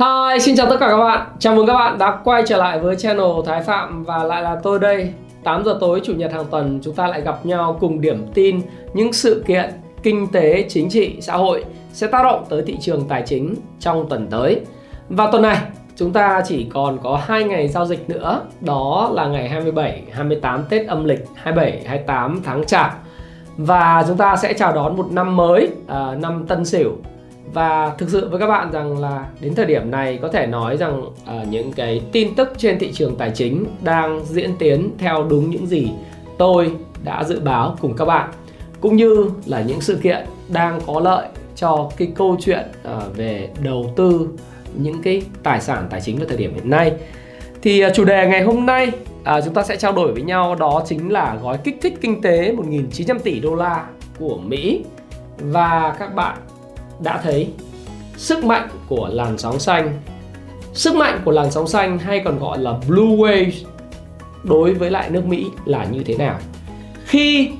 Hi, xin chào tất cả các bạn. Chào mừng các bạn đã quay trở lại với channel Thái Phạm và lại là tôi đây. 8 giờ tối chủ nhật hàng tuần chúng ta lại gặp nhau cùng điểm tin những sự kiện kinh tế, chính trị, xã hội sẽ tác động tới thị trường tài chính trong tuần tới. Và tuần này chúng ta chỉ còn có hai ngày giao dịch nữa, đó là ngày 27, 28 Tết âm lịch, 27, 28 tháng Chạp. Và chúng ta sẽ chào đón một năm mới, à, năm Tân Sửu và thực sự với các bạn rằng là đến thời điểm này có thể nói rằng uh, những cái tin tức trên thị trường tài chính đang diễn tiến theo đúng những gì tôi đã dự báo cùng các bạn cũng như là những sự kiện đang có lợi cho cái câu chuyện uh, về đầu tư những cái tài sản tài chính vào thời điểm hiện nay. Thì uh, chủ đề ngày hôm nay uh, chúng ta sẽ trao đổi với nhau đó chính là gói kích thích kinh tế 1.900 tỷ đô la của Mỹ. Và các bạn đã thấy. Sức mạnh của làn sóng xanh. Sức mạnh của làn sóng xanh hay còn gọi là blue wave đối với lại nước Mỹ là như thế nào? Khi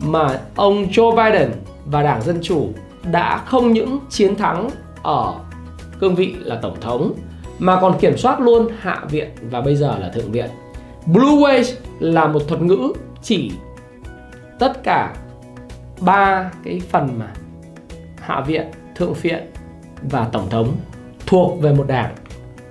mà ông Joe Biden và Đảng Dân Chủ đã không những chiến thắng ở cương vị là tổng thống, mà còn kiểm soát luôn hạ viện và bây giờ là thượng viện. Blue wave là một thuật ngữ chỉ tất cả ba cái phần mà hạ viện thượng viện và tổng thống thuộc về một đảng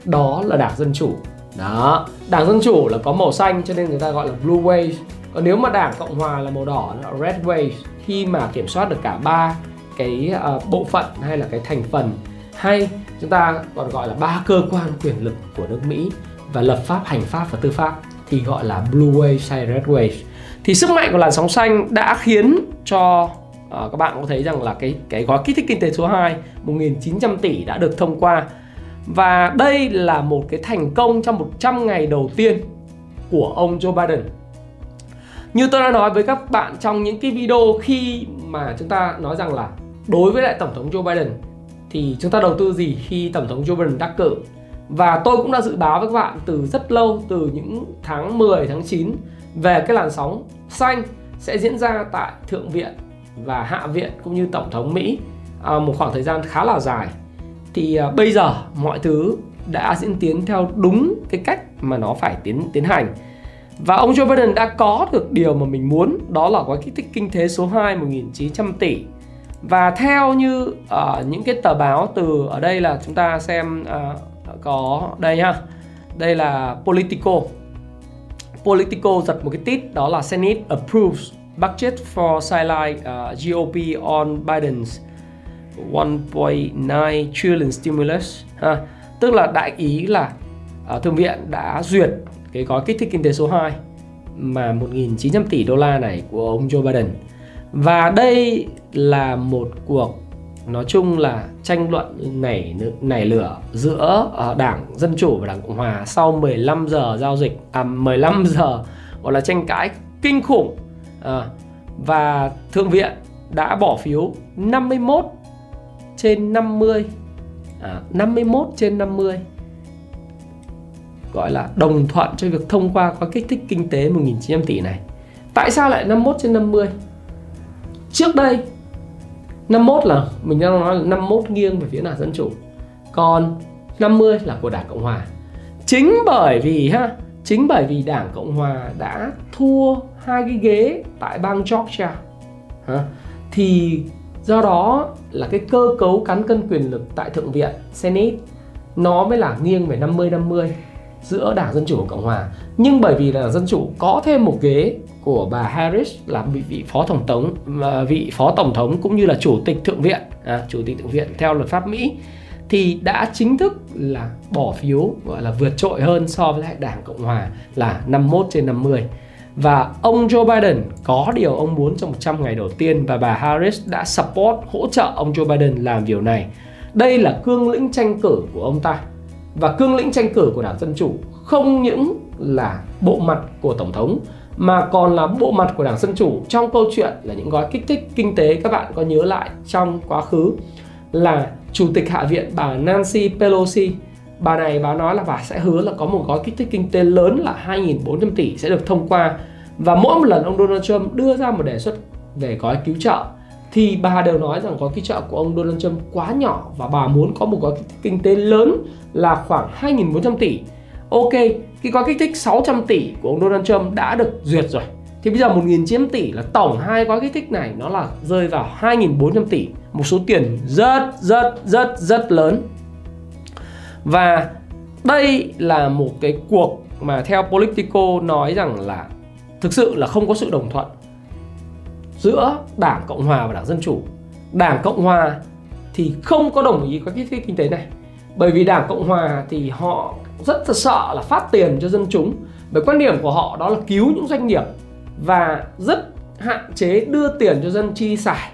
đó là đảng dân chủ đó đảng dân chủ là có màu xanh cho nên người ta gọi là blue wave còn nếu mà đảng cộng hòa là màu đỏ là red wave khi mà kiểm soát được cả ba cái uh, bộ phận hay là cái thành phần hay chúng ta còn gọi là ba cơ quan quyền lực của nước Mỹ và lập pháp, hành pháp và tư pháp thì gọi là blue wave hay red wave. Thì sức mạnh của làn sóng xanh đã khiến cho à, các bạn có thấy rằng là cái cái gói kích thích kinh tế số 2 1.900 tỷ đã được thông qua và đây là một cái thành công trong 100 ngày đầu tiên của ông Joe Biden. Như tôi đã nói với các bạn trong những cái video khi mà chúng ta nói rằng là đối với lại Tổng thống Joe Biden thì chúng ta đầu tư gì khi Tổng thống Joe Biden đắc cử. Và tôi cũng đã dự báo với các bạn từ rất lâu, từ những tháng 10, tháng 9 về cái làn sóng xanh sẽ diễn ra tại Thượng viện và Hạ viện cũng như Tổng thống Mỹ à, một khoảng thời gian khá là dài. Thì à, bây giờ mọi thứ đã diễn tiến theo đúng cái cách mà nó phải tiến tiến hành. Và ông Joe Biden đã có được điều mà mình muốn đó là gói kích thích kinh tế số 2 1.900 tỷ. Và theo như uh, những cái tờ báo từ ở đây là chúng ta xem uh, có đây ha. Đây là Politico. Politico giật một cái tít đó là Senate approves budget for sideline uh, GOP on Biden's 1.9 trillion stimulus ha. Tức là đại ý là uh, Thượng viện đã duyệt cái gói kích thích kinh tế số 2 mà 1.900 tỷ đô la này của ông Joe Biden. Và đây là một cuộc nói chung là tranh luận nảy nảy lửa giữa uh, Đảng Dân Chủ và Đảng Cộng Hòa sau 15 giờ giao dịch à 15 giờ gọi là tranh cãi kinh khủng à, và Thượng viện đã bỏ phiếu 51 trên 50 à, 51 trên 50 gọi là đồng thuận cho việc thông qua gói kích thích kinh tế 1.900 tỷ này. Tại sao lại 51 trên 50? Trước đây 51 là mình đang nói là 51 nghiêng về phía đảng Dân Chủ Còn 50 là của Đảng Cộng Hòa Chính bởi vì ha Chính bởi vì Đảng Cộng Hòa đã thua hai cái ghế tại bang Georgia thì do đó là cái cơ cấu cán cân quyền lực tại Thượng viện Senate nó mới là nghiêng về 50 50 giữa Đảng Dân Chủ và Cộng Hòa. Nhưng bởi vì là Dân Chủ có thêm một ghế của bà Harris là vị, vị phó tổng thống vị phó tổng thống cũng như là chủ tịch thượng viện à, chủ tịch thượng viện theo luật pháp Mỹ thì đã chính thức là bỏ phiếu, gọi là vượt trội hơn so với lại Đảng Cộng Hòa là 51 trên 50. Và ông Joe Biden có điều ông muốn trong 100 ngày đầu tiên và bà Harris đã support, hỗ trợ ông Joe Biden làm điều này. đây là cương lĩnh tranh cử của ông ta và cương lĩnh tranh cử của đảng dân chủ không những là bộ mặt của tổng thống, mà còn là bộ mặt của đảng dân chủ trong câu chuyện là những gói kích thích kinh tế, các bạn có nhớ lại trong quá khứ là chủ tịch hạ viện bà Nancy Pelosi bà này bà nói là bà sẽ hứa là có một gói kích thích kinh tế lớn là 2.400 tỷ sẽ được thông qua và mỗi một lần ông Donald Trump đưa ra một đề xuất về gói cứu trợ thì bà đều nói rằng gói cứu trợ của ông Donald Trump quá nhỏ và bà muốn có một gói kích thích kinh tế lớn là khoảng 2.400 tỷ. Ok, cái gói kích thích 600 tỷ của ông Donald Trump đã được duyệt rồi. Thì bây giờ 1.900 tỷ là tổng hai gói kích thích này nó là rơi vào 2.400 tỷ, một số tiền rất rất rất rất lớn. Và đây là một cái cuộc mà theo Politico nói rằng là thực sự là không có sự đồng thuận giữa Đảng Cộng Hòa và Đảng Dân Chủ. Đảng Cộng Hòa thì không có đồng ý với thích kinh tế này. Bởi vì Đảng Cộng Hòa thì họ rất là sợ là phát tiền cho dân chúng. Bởi quan điểm của họ đó là cứu những doanh nghiệp và rất hạn chế đưa tiền cho dân chi xài.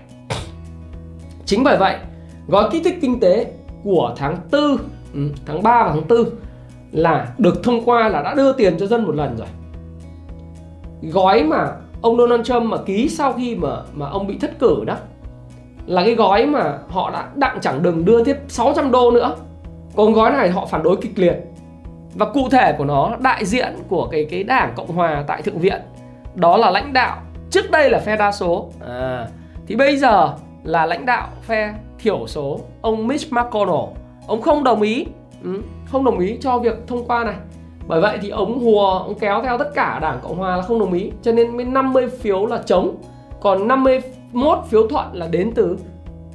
Chính bởi vậy, gói kích thích kinh tế của tháng 4, ừ, tháng 3 và tháng 4 là được thông qua là đã đưa tiền cho dân một lần rồi. Gói mà ông Donald Trump mà ký sau khi mà mà ông bị thất cử đó là cái gói mà họ đã đặng chẳng đừng đưa tiếp 600 đô nữa còn gói này họ phản đối kịch liệt và cụ thể của nó đại diện của cái cái đảng cộng hòa tại thượng viện đó là lãnh đạo. Trước đây là phe đa số. À, thì bây giờ là lãnh đạo phe thiểu số. Ông Mitch McConnell. Ông không đồng ý ừ, không đồng ý cho việc thông qua này. Bởi vậy thì ông hùa ông kéo theo tất cả đảng cộng hòa là không đồng ý. Cho nên mới 50 phiếu là chống còn 51 phiếu thuận là đến từ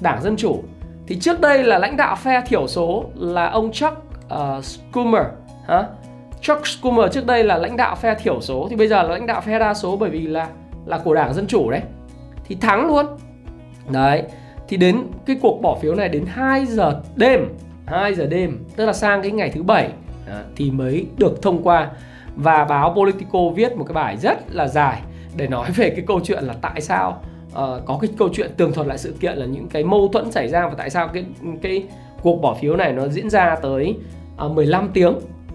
đảng dân chủ. Thì trước đây là lãnh đạo phe thiểu số là ông Chuck uh, Schumer hả? Chuck Schumer trước đây là lãnh đạo phe thiểu số thì bây giờ là lãnh đạo phe đa số bởi vì là là của đảng dân chủ đấy. Thì thắng luôn. Đấy thì đến cái cuộc bỏ phiếu này đến 2 giờ đêm 2 giờ đêm tức là sang cái ngày thứ bảy à, thì mới được thông qua. Và báo Politico viết một cái bài rất là dài để nói về cái câu chuyện là tại sao uh, có cái câu chuyện tường thuật lại sự kiện là những cái mâu thuẫn xảy ra và tại sao cái cái cuộc bỏ phiếu này nó diễn ra tới ờ, uh, 15 tiếng.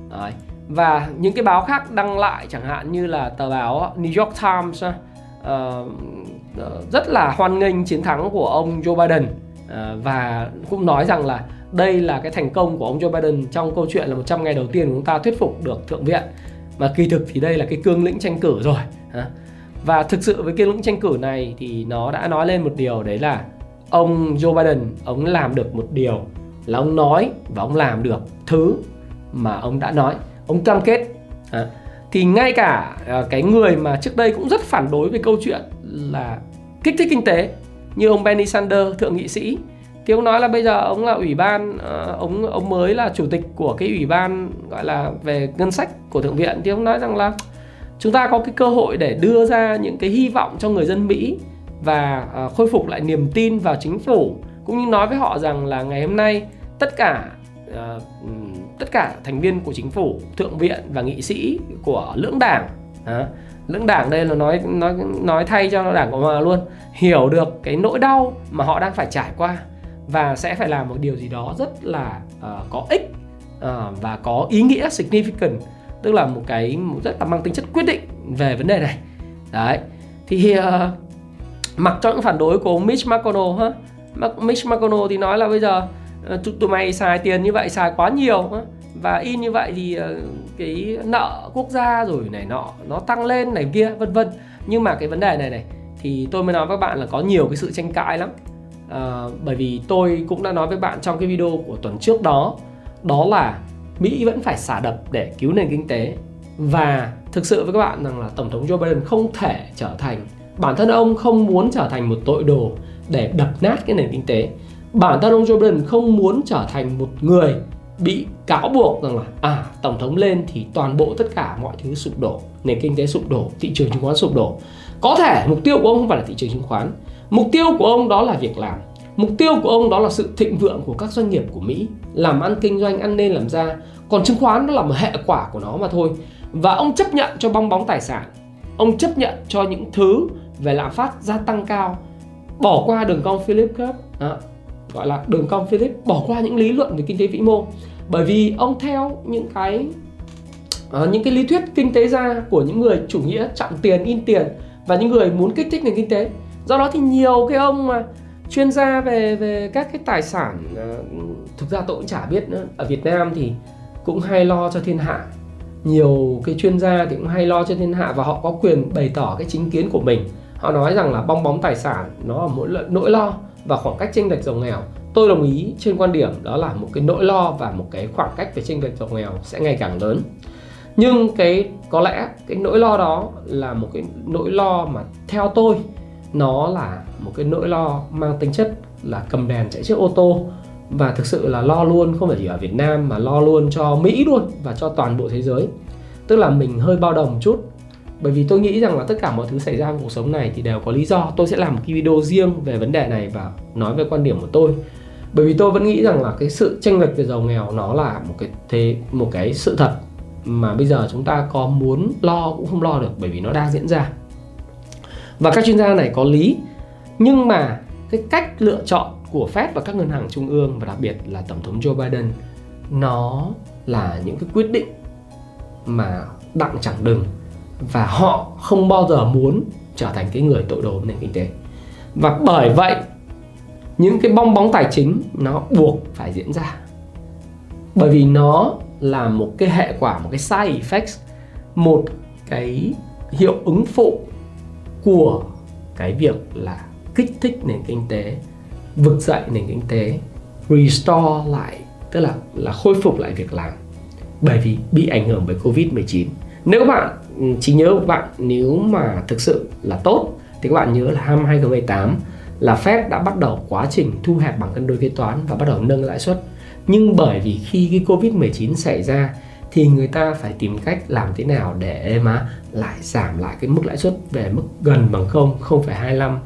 Đấy và những cái báo khác đăng lại chẳng hạn như là tờ báo New York Times uh, rất là hoan nghênh chiến thắng của ông Joe Biden. Uh, và cũng nói rằng là đây là cái thành công của ông Joe Biden trong câu chuyện là 100 ngày đầu tiên của chúng ta thuyết phục được thượng viện. Mà kỳ thực thì đây là cái cương lĩnh tranh cử rồi và thực sự với cương lĩnh tranh cử này thì nó đã nói lên một điều đấy là ông Joe Biden ông làm được một điều là ông nói và ông làm được thứ mà ông đã nói ông cam kết. Thì ngay cả à, cái người mà trước đây cũng rất phản đối về câu chuyện là kích thích kinh tế như ông Bernie Sanders thượng nghị sĩ. Thì ông nói là bây giờ ông là ủy ban uh, ông ông mới là chủ tịch của cái ủy ban gọi là về ngân sách của thượng viện. Thì ông nói rằng là chúng ta có cái cơ hội để đưa ra những cái hy vọng cho người dân Mỹ và uh, khôi phục lại niềm tin vào chính phủ. Cũng như nói với họ rằng là ngày hôm nay tất cả uh, tất cả thành viên của chính phủ thượng viện và nghị sĩ của lưỡng đảng. À, lưỡng đảng đây là nói nói nói thay cho đảng cộng hòa luôn. Hiểu được cái nỗi đau mà họ đang phải trải qua và sẽ phải làm một điều gì đó rất là uh, có ích uh, và có ý nghĩa significant tức là một cái rất là mang tính chất quyết định về vấn đề này. Đấy. Thì uh, mặc cho những phản đối của ông Mitch McConnell ha. Mitch McConnell thì nói là bây giờ Ờ, tụi mày xài tiền như vậy xài quá nhiều và in như vậy thì ờ, cái nợ quốc gia rồi này nọ nó tăng lên này kia vân vân. Nhưng mà cái vấn đề này này thì tôi mới nói với các bạn là có nhiều cái sự tranh cãi lắm. À, bởi vì tôi cũng đã nói với bạn trong cái video của tuần trước đó. Đó là Mỹ vẫn phải xả đập để cứu nền kinh tế. Và thực sự với các bạn rằng là tổng thống Joe Biden không thể trở thành bản thân ông không muốn trở thành một tội đồ để đập nát cái nền kinh tế bản thân ông Joe Biden không muốn trở thành một người bị cáo buộc rằng là à tổng thống lên thì toàn bộ tất cả mọi thứ sụp đổ nền kinh tế sụp đổ thị trường chứng khoán sụp đổ có thể mục tiêu của ông không phải là thị trường chứng khoán Mục tiêu của ông đó là việc làm. Mục tiêu của ông đó là sự thịnh vượng của các doanh nghiệp của Mỹ, làm ăn kinh doanh ăn nên làm ra. Còn chứng khoán nó là một hệ quả của nó mà thôi. Và ông chấp nhận cho bong bóng tài sản. Ông chấp nhận cho những thứ về lạm phát gia tăng cao, bỏ qua đường cong Philip Curve. À, gọi là đường cong Philip bỏ qua những lý luận về kinh tế vĩ mô. Bởi vì ông theo những cái uh, những cái lý thuyết kinh tế gia của những người chủ nghĩa trọng tiền in tiền và những người muốn kích thích nền kinh tế. Do đó thì nhiều cái ông mà chuyên gia về về các cái tài sản uh, thực ra tôi cũng chả biết nữa. Ở Việt Nam thì cũng hay lo cho thiên hạ. Nhiều cái chuyên gia thì cũng hay lo cho thiên hạ và họ có quyền bày tỏ cái chính kiến của mình. Họ nói rằng là bong bóng tài sản nó là mỗi nỗi lo và khoảng cách chênh lệch giàu nghèo, tôi đồng ý trên quan điểm đó là một cái nỗi lo và một cái khoảng cách về chênh lệch giàu nghèo sẽ ngày càng lớn. Nhưng cái, có lẽ cái nỗi lo đó là một cái nỗi lo mà theo tôi, nó là một cái nỗi lo mang tính chất là cầm đèn chạy chiếc ô tô. Và thực sự là lo luôn, không phải chỉ ở Việt Nam mà lo luôn cho Mỹ luôn và cho toàn bộ thế giới. Tức là mình hơi bao đồng chút bởi vì tôi nghĩ rằng là tất cả mọi thứ xảy ra trong cuộc sống này thì đều có lý do. Tôi sẽ làm một cái video riêng về vấn đề này và nói về quan điểm của tôi. Bởi vì tôi vẫn nghĩ rằng là cái sự tranh lệch về giàu nghèo nó là một cái thế, một cái sự thật mà bây giờ chúng ta có muốn lo cũng không lo được bởi vì nó đang diễn ra. Và các chuyên gia này có lý, nhưng mà cái cách lựa chọn của Fed và các ngân hàng trung ương và đặc biệt là tổng thống Joe Biden, nó là những cái quyết định mà đặng chẳng đừng và họ không bao giờ muốn trở thành cái người tội đồ nền kinh tế. Và bởi vậy, những cái bong bóng tài chính nó buộc phải diễn ra. Bởi vì nó là một cái hệ quả, một cái side effects, một cái hiệu ứng phụ của cái việc là kích thích nền kinh tế, vực dậy nền kinh tế, restore lại, tức là là khôi phục lại việc làm. Bởi vì bị ảnh hưởng bởi covid 19 nếu các bạn trí nhớ các bạn nếu mà thực sự là tốt thì các bạn nhớ là năm 2018 là Fed đã bắt đầu quá trình thu hẹp bằng cân đối kế toán và bắt đầu nâng lãi suất. Nhưng bởi vì khi cái Covid-19 xảy ra thì người ta phải tìm cách làm thế nào để mà lại giảm lại cái mức lãi suất về mức gần bằng 0, 0,25%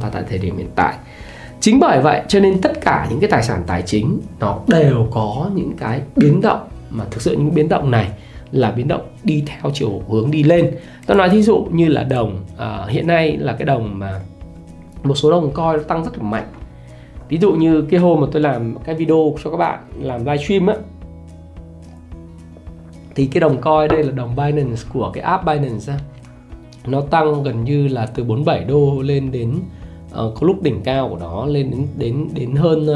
và tại thời điểm hiện tại. Chính bởi vậy cho nên tất cả những cái tài sản tài chính nó đều có những cái biến động. Mà thực sự những biến động này là biến động đi theo chiều hướng đi lên. Tôi nói thí dụ như là đồng uh, hiện nay là cái đồng mà một số đồng coi nó tăng rất là mạnh. Ví dụ như cái hôm mà tôi làm cái video cho các bạn làm livestream á thì cái đồng coi đây là đồng Binance của cái app Binance á. Nó tăng gần như là từ 47 đô lên đến uh, có lúc đỉnh cao của nó lên đến đến đến hơn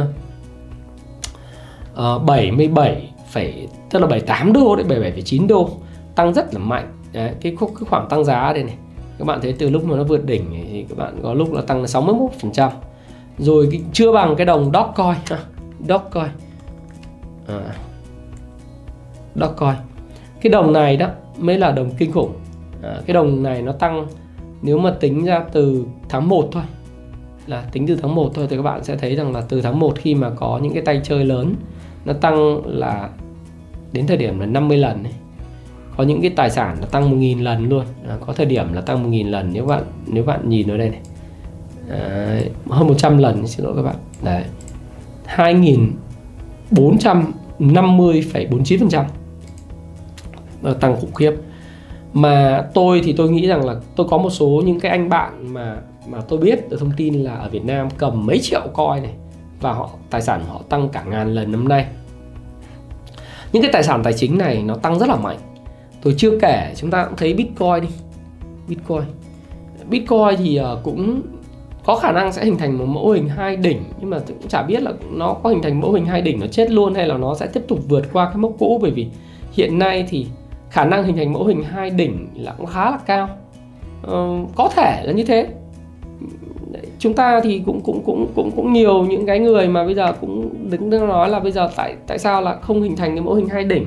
uh, 77 phải tức là 78 đô đấy 77,9 đô tăng rất là mạnh. Đấy, cái, cái khoảng tăng giá đây này các bạn thấy từ lúc mà nó vượt đỉnh thì các bạn có lúc là tăng 61 phần trăm. Rồi cái, chưa bằng cái đồng Dogecoin ha Dogecoin à, Dogecoin cái đồng này đó mới là đồng kinh khủng. À, cái đồng này nó tăng nếu mà tính ra từ tháng 1 thôi là tính từ tháng 1 thôi thì các bạn sẽ thấy rằng là từ tháng 1 khi mà có những cái tay chơi lớn nó tăng là đến thời điểm là 50 lần ấy có những cái tài sản nó tăng 1.000 lần luôn. À, có thời điểm là tăng 1.000 lần nếu bạn nếu bạn nhìn ở đây này. À, hơn 100 lần xin lỗi các bạn. Đấy 2450,49% tăng khủng khiếp. Mà tôi thì tôi nghĩ rằng là tôi có một số những cái anh bạn mà mà tôi biết được thông tin là ở Việt Nam cầm mấy triệu coin này và họ tài sản họ tăng cả ngàn lần năm nay. Những cái tài sản tài chính này nó tăng rất là mạnh tôi chưa kể chúng ta cũng thấy bitcoin đi. Bitcoin. Bitcoin thì ờ, cũng có khả năng sẽ hình thành một mẫu hình hai đỉnh nhưng mà cũng chả biết là nó có hình thành mẫu hình hai đỉnh nó chết luôn hay là nó sẽ tiếp tục vượt qua cái mốc cũ. Bởi vì hiện nay thì khả năng hình thành mẫu hình hai đỉnh là cũng khá là cao. Ờ, có thể là như thế. Chúng ta thì cũng cũng cũng cũng cũng nhiều những cái người mà bây giờ cũng đứng nói là bây giờ tại tại sao là không hình thành cái mẫu hình hai đỉnh?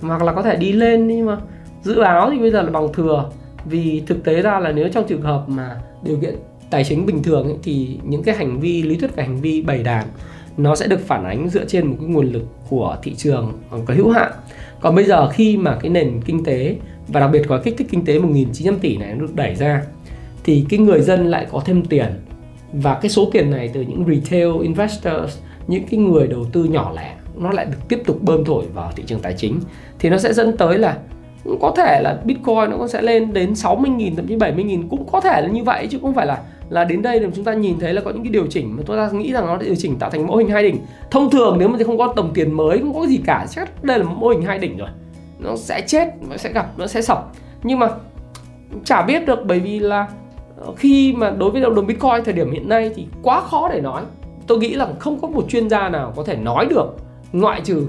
Hoặc là có thể đi lên nhưng mà dự báo thì bây giờ là bằng thừa. Vì thực tế ra là nếu trong trường hợp mà điều kiện tài chính bình thường ấy, thì những cái hành vi lý thuyết về hành vi bày đàn nó sẽ được phản ánh dựa trên một cái nguồn lực của thị trường có hữu hạn. Còn bây giờ khi mà cái nền kinh tế và đặc biệt có kích thích kinh tế 1.900 tỷ này nó được đẩy ra thì cái người dân lại có thêm tiền. Và cái số tiền này từ những retail investors những cái người đầu tư nhỏ lẻ nó lại được tiếp tục bơm thổi vào thị trường tài chính, thì nó sẽ dẫn tới là có thể là Bitcoin nó cũng sẽ lên đến 60.000 thậm chí 70.000 cũng có thể là như vậy, chứ không phải là là đến đây thì chúng ta nhìn thấy là có những cái điều chỉnh mà chúng ta nghĩ rằng nó điều chỉnh tạo thành mô hình hai đỉnh. Thông thường nếu mà không có đồng tiền mới, không có gì cả, chắc đây là mô hình hai đỉnh rồi. Nó sẽ chết, nó sẽ gặp, nó sẽ sập. Nhưng mà chả biết được, bởi vì là ờ, khi mà đối với đồng bitcoin thời điểm hiện nay thì quá khó để nói. Tôi nghĩ là không có một chuyên gia nào có thể nói được ngoại trừ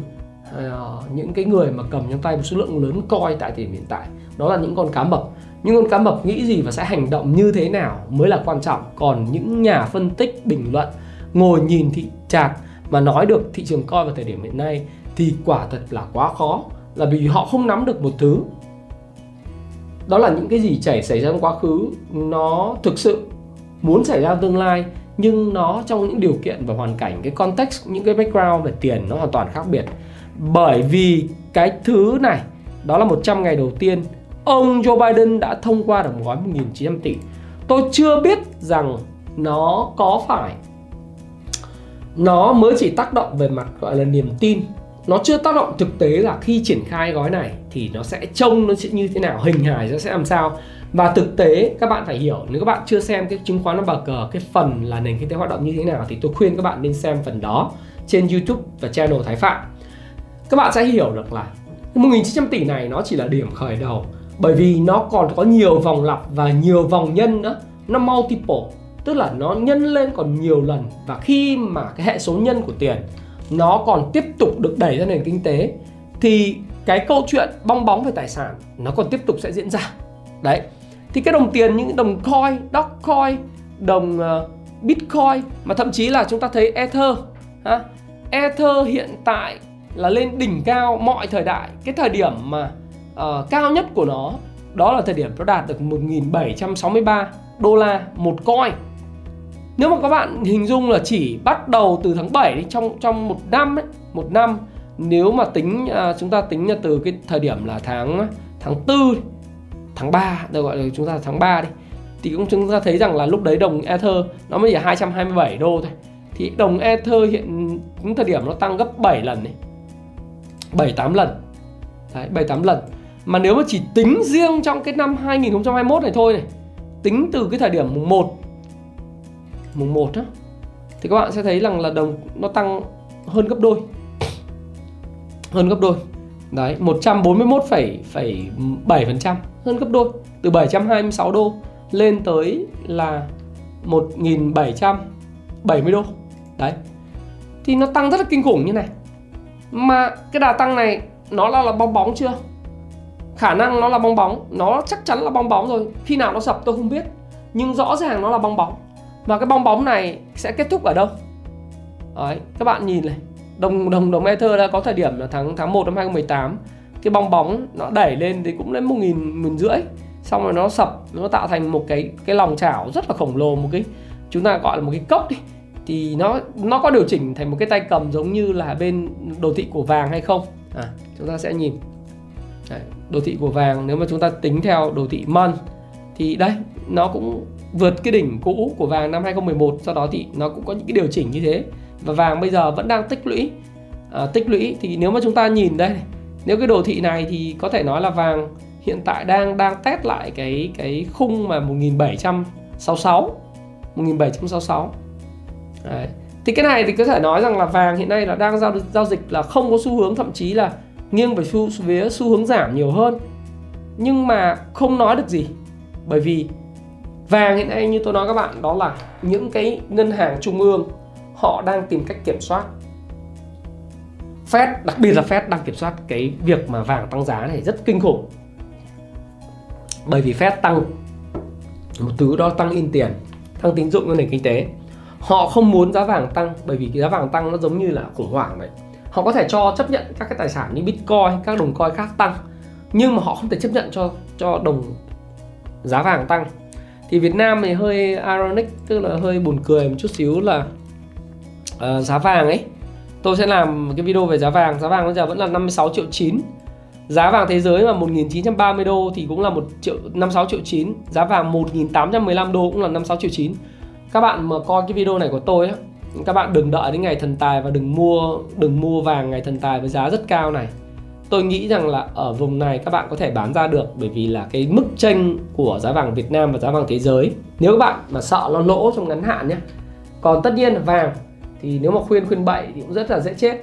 uh, những cái người mà cầm trong tay một số lượng lớn coi tại thời điểm hiện tại đó là những con cá mập. Những con cá mập nghĩ gì và sẽ hành động như thế nào mới là quan trọng. Còn những nhà phân tích bình luận ngồi nhìn thị trạc mà nói được thị trường coi vào thời điểm hiện nay thì quả thật là quá khó là vì họ không nắm được một thứ. Đó là những cái gì chảy xảy ra trong quá khứ nó thực sự muốn xảy ra tương lai nhưng nó trong những điều kiện và hoàn cảnh, cái context, những cái background về tiền nó hoàn toàn khác biệt. Bởi vì cái thứ này, đó là 100 ngày đầu tiên, ông Joe Biden đã thông qua được một gói 1.900 tỷ. Tôi chưa biết rằng nó có phải, nó mới chỉ tác động về mặt gọi là niềm tin. Nó chưa tác động thực tế là khi triển khai gói này thì nó sẽ trông nó sẽ như thế nào, hình hài nó sẽ làm sao và thực tế, các bạn phải hiểu, nếu các bạn chưa xem cái chứng khoán bờ cờ cái phần là nền kinh tế hoạt động như thế nào thì tôi khuyên các bạn nên xem phần đó trên YouTube và channel Thái Phạm. Các bạn sẽ hiểu được là 1.900 tỷ này nó chỉ là điểm khởi đầu, bởi vì nó còn có nhiều vòng lặp và nhiều vòng nhân nữa. Nó multiple, tức là nó nhân lên còn nhiều lần. Và khi mà cái hệ số nhân của tiền nó còn tiếp tục được đẩy ra nền kinh tế, thì cái câu chuyện bong bóng về tài sản nó còn tiếp tục sẽ diễn ra. Đấy thì cái đồng tiền những đồng coin, Dogecoin, đồng uh, Bitcoin mà thậm chí là chúng ta thấy Ether ha? Ether hiện tại là lên đỉnh cao mọi thời đại cái thời điểm mà uh, cao nhất của nó đó là thời điểm nó đạt được 1763 đô la một coin nếu mà các bạn hình dung là chỉ bắt đầu từ tháng 7 đi trong trong một năm ấy, một năm nếu mà tính uh, chúng ta tính từ cái thời điểm là tháng tháng 4 tháng 3 tôi gọi là chúng ta là tháng 3 đi. Thì cũng chúng ta thấy rằng là lúc đấy đồng Ether nó mới chỉ 227 đô thôi. Thì đồng Ether hiện những thời điểm nó tăng gấp 7 lần đấy 7 8 lần. Đấy 7 8 lần. Mà nếu mà chỉ tính riêng trong cái năm 2021 này thôi này tính từ cái thời điểm mùng 1 mùng 1 á thì các bạn sẽ thấy rằng là đồng nó tăng hơn gấp đôi. Hơn gấp đôi. Đấy 141,7% hơn gấp đôi từ 726 đô lên tới là 1770 đô. Đấy. Thì nó tăng rất là kinh khủng như này. Mà cái đà tăng này nó là là bong bóng chưa? Khả năng nó là bong bóng nó chắc chắn là bong bóng rồi. Khi nào nó sập tôi không biết nhưng rõ ràng nó là bong bóng. Và cái bong bóng này sẽ kết thúc ở đâu? Đấy, các bạn nhìn này. Đồng đồng đồng Ether đã có thời điểm là tháng tháng 1 năm 2018 cái bong bóng nó đẩy lên thì cũng lên một nghìn một rưỡi. Xong rồi nó sập nó tạo thành một cái cái lòng chảo rất là khổng lồ một cái chúng ta gọi là một cái cốc đi. Thì nó nó có điều chỉnh thành một cái tay cầm giống như là bên đồ thị của vàng hay không? À chúng ta sẽ nhìn. Đấy, đồ thị của vàng nếu mà chúng ta tính theo đồ thị MON thì đây nó cũng vượt cái đỉnh cũ của vàng năm 2011 sau đó thì nó cũng có những cái điều chỉnh như thế. Và vàng bây giờ vẫn đang tích lũy. À, tích lũy thì nếu mà chúng ta nhìn đây nếu cái đồ thị này thì có thể nói là vàng, hiện tại đang đang test lại cái cái khung mà 1766 1766 Đấy. thì cái này thì có thể nói rằng là vàng hiện nay là đang giao giao dịch là không có xu hướng, thậm chí là nghiêng về xu, phía xu hướng giảm nhiều hơn. Nhưng mà không nói được gì, bởi vì vàng hiện nay như tôi nói các bạn, đó là những cái ngân hàng trung ương, họ đang tìm cách kiểm soát. Fed đặc biệt là Fed đang kiểm soát cái việc mà vàng tăng giá này rất kinh khủng. Bởi vì Fed tăng một thứ đó tăng in tiền tăng tín dụng cho nền kinh tế. Họ không muốn giá vàng tăng bởi vì cái giá vàng tăng nó giống như là khủng hoảng đấy họ có thể cho chấp nhận các cái tài sản như bitcoin các đồng coin khác tăng nhưng mà họ không thể chấp nhận cho cho đồng giá vàng tăng. Thì Việt Nam thì hơi ironic tức là hơi buồn cười một chút xíu là uh, giá vàng ấy tôi sẽ làm cái video về giá vàng. Giá vàng bây giờ vẫn là 56 triệu 9 giá vàng thế giới là 1930 đô thì cũng là 1 triệu 56 triệu 9 giá vàng 1815 đô cũng là 56 triệu 9 các bạn mà coi cái video này của tôi á, các bạn đừng đợi đến ngày thần tài và đừng mua đừng mua vàng ngày thần tài với giá rất cao này. Tôi nghĩ rằng là ở vùng này các bạn có thể bán ra được bởi vì là cái mức tranh của giá vàng Việt Nam và giá vàng thế giới. Nếu các bạn mà sợ nó lỗ trong ngắn hạn nhé còn tất nhiên là vàng thì nếu mà khuyên khuyên bậy thì cũng rất là dễ chết.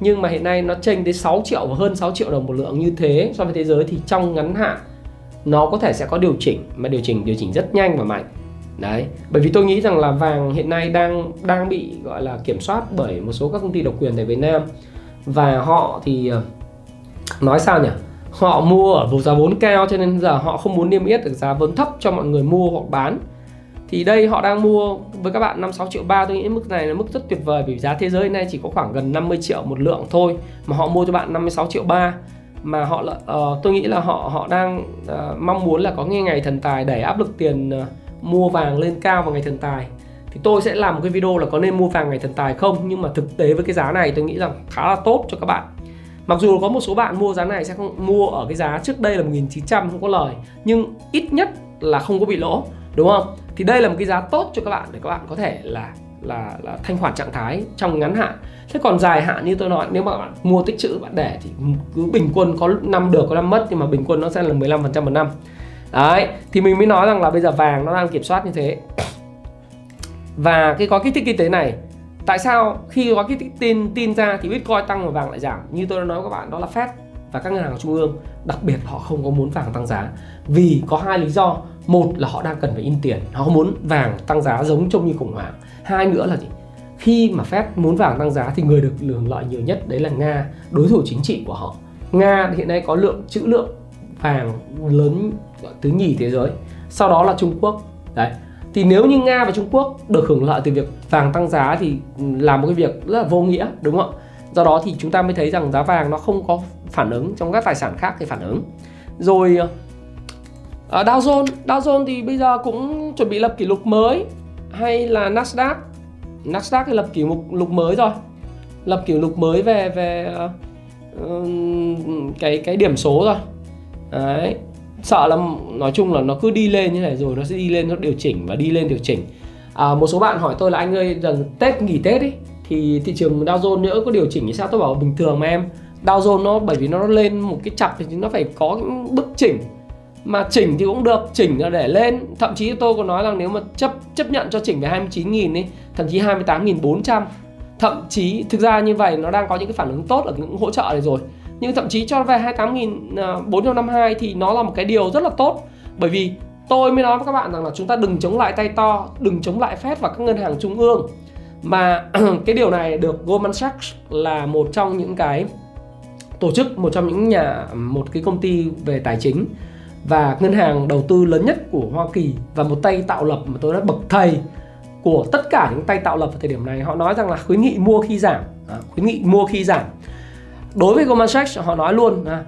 Nhưng mà hiện nay nó tranh tới 6 triệu và hơn 6 triệu đồng một lượng như thế so với thế giới thì trong ngắn hạn nó có thể sẽ có điều chỉnh, mà điều chỉnh điều chỉnh rất nhanh và mạnh. Đấy, bởi vì tôi nghĩ rằng là vàng hiện nay đang đang bị gọi là kiểm soát bởi một số các công ty độc quyền tại Việt Nam. Và họ thì ờ, nói sao nhỉ? Họ mua ở vùng giá vốn cao cho nên giờ họ không muốn niêm yết được giá vốn thấp cho mọi người mua hoặc bán thì đây họ đang mua với các bạn 5 6 triệu ba tôi nghĩ mức này là mức rất tuyệt vời vì giá thế giới nay chỉ có khoảng gần 50 triệu một lượng thôi mà họ mua cho bạn 56 triệu ba. Mà họ uh, tôi nghĩ là họ họ đang uh, mong muốn là có nghe ngày thần tài đẩy áp lực tiền uh, mua vàng lên cao vào ngày thần tài. Thì tôi sẽ làm một cái video là có nên mua vàng ngày thần tài không nhưng mà thực tế với cái giá này tôi nghĩ rằng khá là tốt cho các bạn. Mặc dù có một số bạn mua giá này sẽ không mua ở cái giá trước đây là 1900 không có lời nhưng ít nhất là không có bị lỗ đúng không? Thì đây là một cái giá tốt cho các bạn để các bạn có thể là là là thanh khoản trạng thái trong ngắn hạn. Thế còn dài hạn như tôi nói, nếu mà bạn mua tích trữ, bạn để thì cứ bình quân có năm được, có năm mất, nhưng mà bình quân nó sẽ là 15% một năm. Đấy, thì mình mới nói rằng là bây giờ vàng nó đang kiểm soát như thế. Và cái gói kích thích kinh tế này, tại sao khi gói kích thích tin tin ra thì bitcoin tăng và vàng lại giảm? Như tôi đã nói với các bạn, đó là fed và các ngân hàng trung ương, đặc biệt họ không có muốn vàng tăng giá vì có hai lý do một là họ đang cần phải in tiền, họ muốn vàng tăng giá giống trông như khủng hoảng. Hai nữa là gì? Khi mà Fed muốn vàng tăng giá thì người được hưởng lợi nhiều nhất đấy là Nga, đối thủ chính trị của họ. Nga hiện nay có lượng trữ lượng vàng lớn thứ nhì thế giới. Sau đó là Trung Quốc. Đấy. Thì nếu như Nga và Trung Quốc được hưởng lợi từ việc vàng tăng giá thì là một cái việc rất là vô nghĩa, đúng không ạ? Do đó thì chúng ta mới thấy rằng giá vàng nó không có phản ứng, trong các tài sản khác thì phản ứng. Rồi ờ, À, Dow Jones. Dow Jones thì bây giờ cũng chuẩn bị lập kỷ lục mới hay là Nasdaq. Nasdaq thì lập kỷ lục mới rồi. Lập kỷ lục mới về về uh, cái cái điểm số rồi. Đấy. Sợ là nói chung là nó cứ đi lên như này rồi nó sẽ đi lên nó điều chỉnh và đi lên điều chỉnh. À, một số bạn hỏi tôi là anh ơi rằng tết nghỉ tết ấy thì thị trường Dow Jones nữa có điều chỉnh thì sao? Tôi bảo bình thường mà em. Dow Jones nó bởi vì nó lên một cái chặt thì nó phải có những bước chỉnh mà chỉnh thì cũng được, chỉnh là để lên. Thậm chí tôi có nói là nếu mà chấp chấp nhận cho chỉnh về 29.000 đi thậm chí 28.400 thậm chí, thực ra như vậy nó đang có những cái phản ứng tốt ở những hỗ trợ này rồi. Nhưng thậm chí cho về 28.452 à, thì nó là một cái điều rất là tốt. Bởi vì tôi mới nói với các bạn rằng là chúng ta đừng chống lại tay to, đừng chống lại Fed và các ngân hàng trung ương. Mà cái điều này được Goldman Sachs là một trong những cái tổ chức, một trong những nhà, một cái công ty về tài chính và ngân hàng đầu tư lớn nhất của Hoa Kỳ và một tay tạo lập mà tôi đã bậc thầy của tất cả những tay tạo lập vào thời điểm này họ nói rằng là khuyến nghị mua khi giảm. À, khuyến nghị mua khi giảm. Đối với Goldman Sachs họ nói luôn à,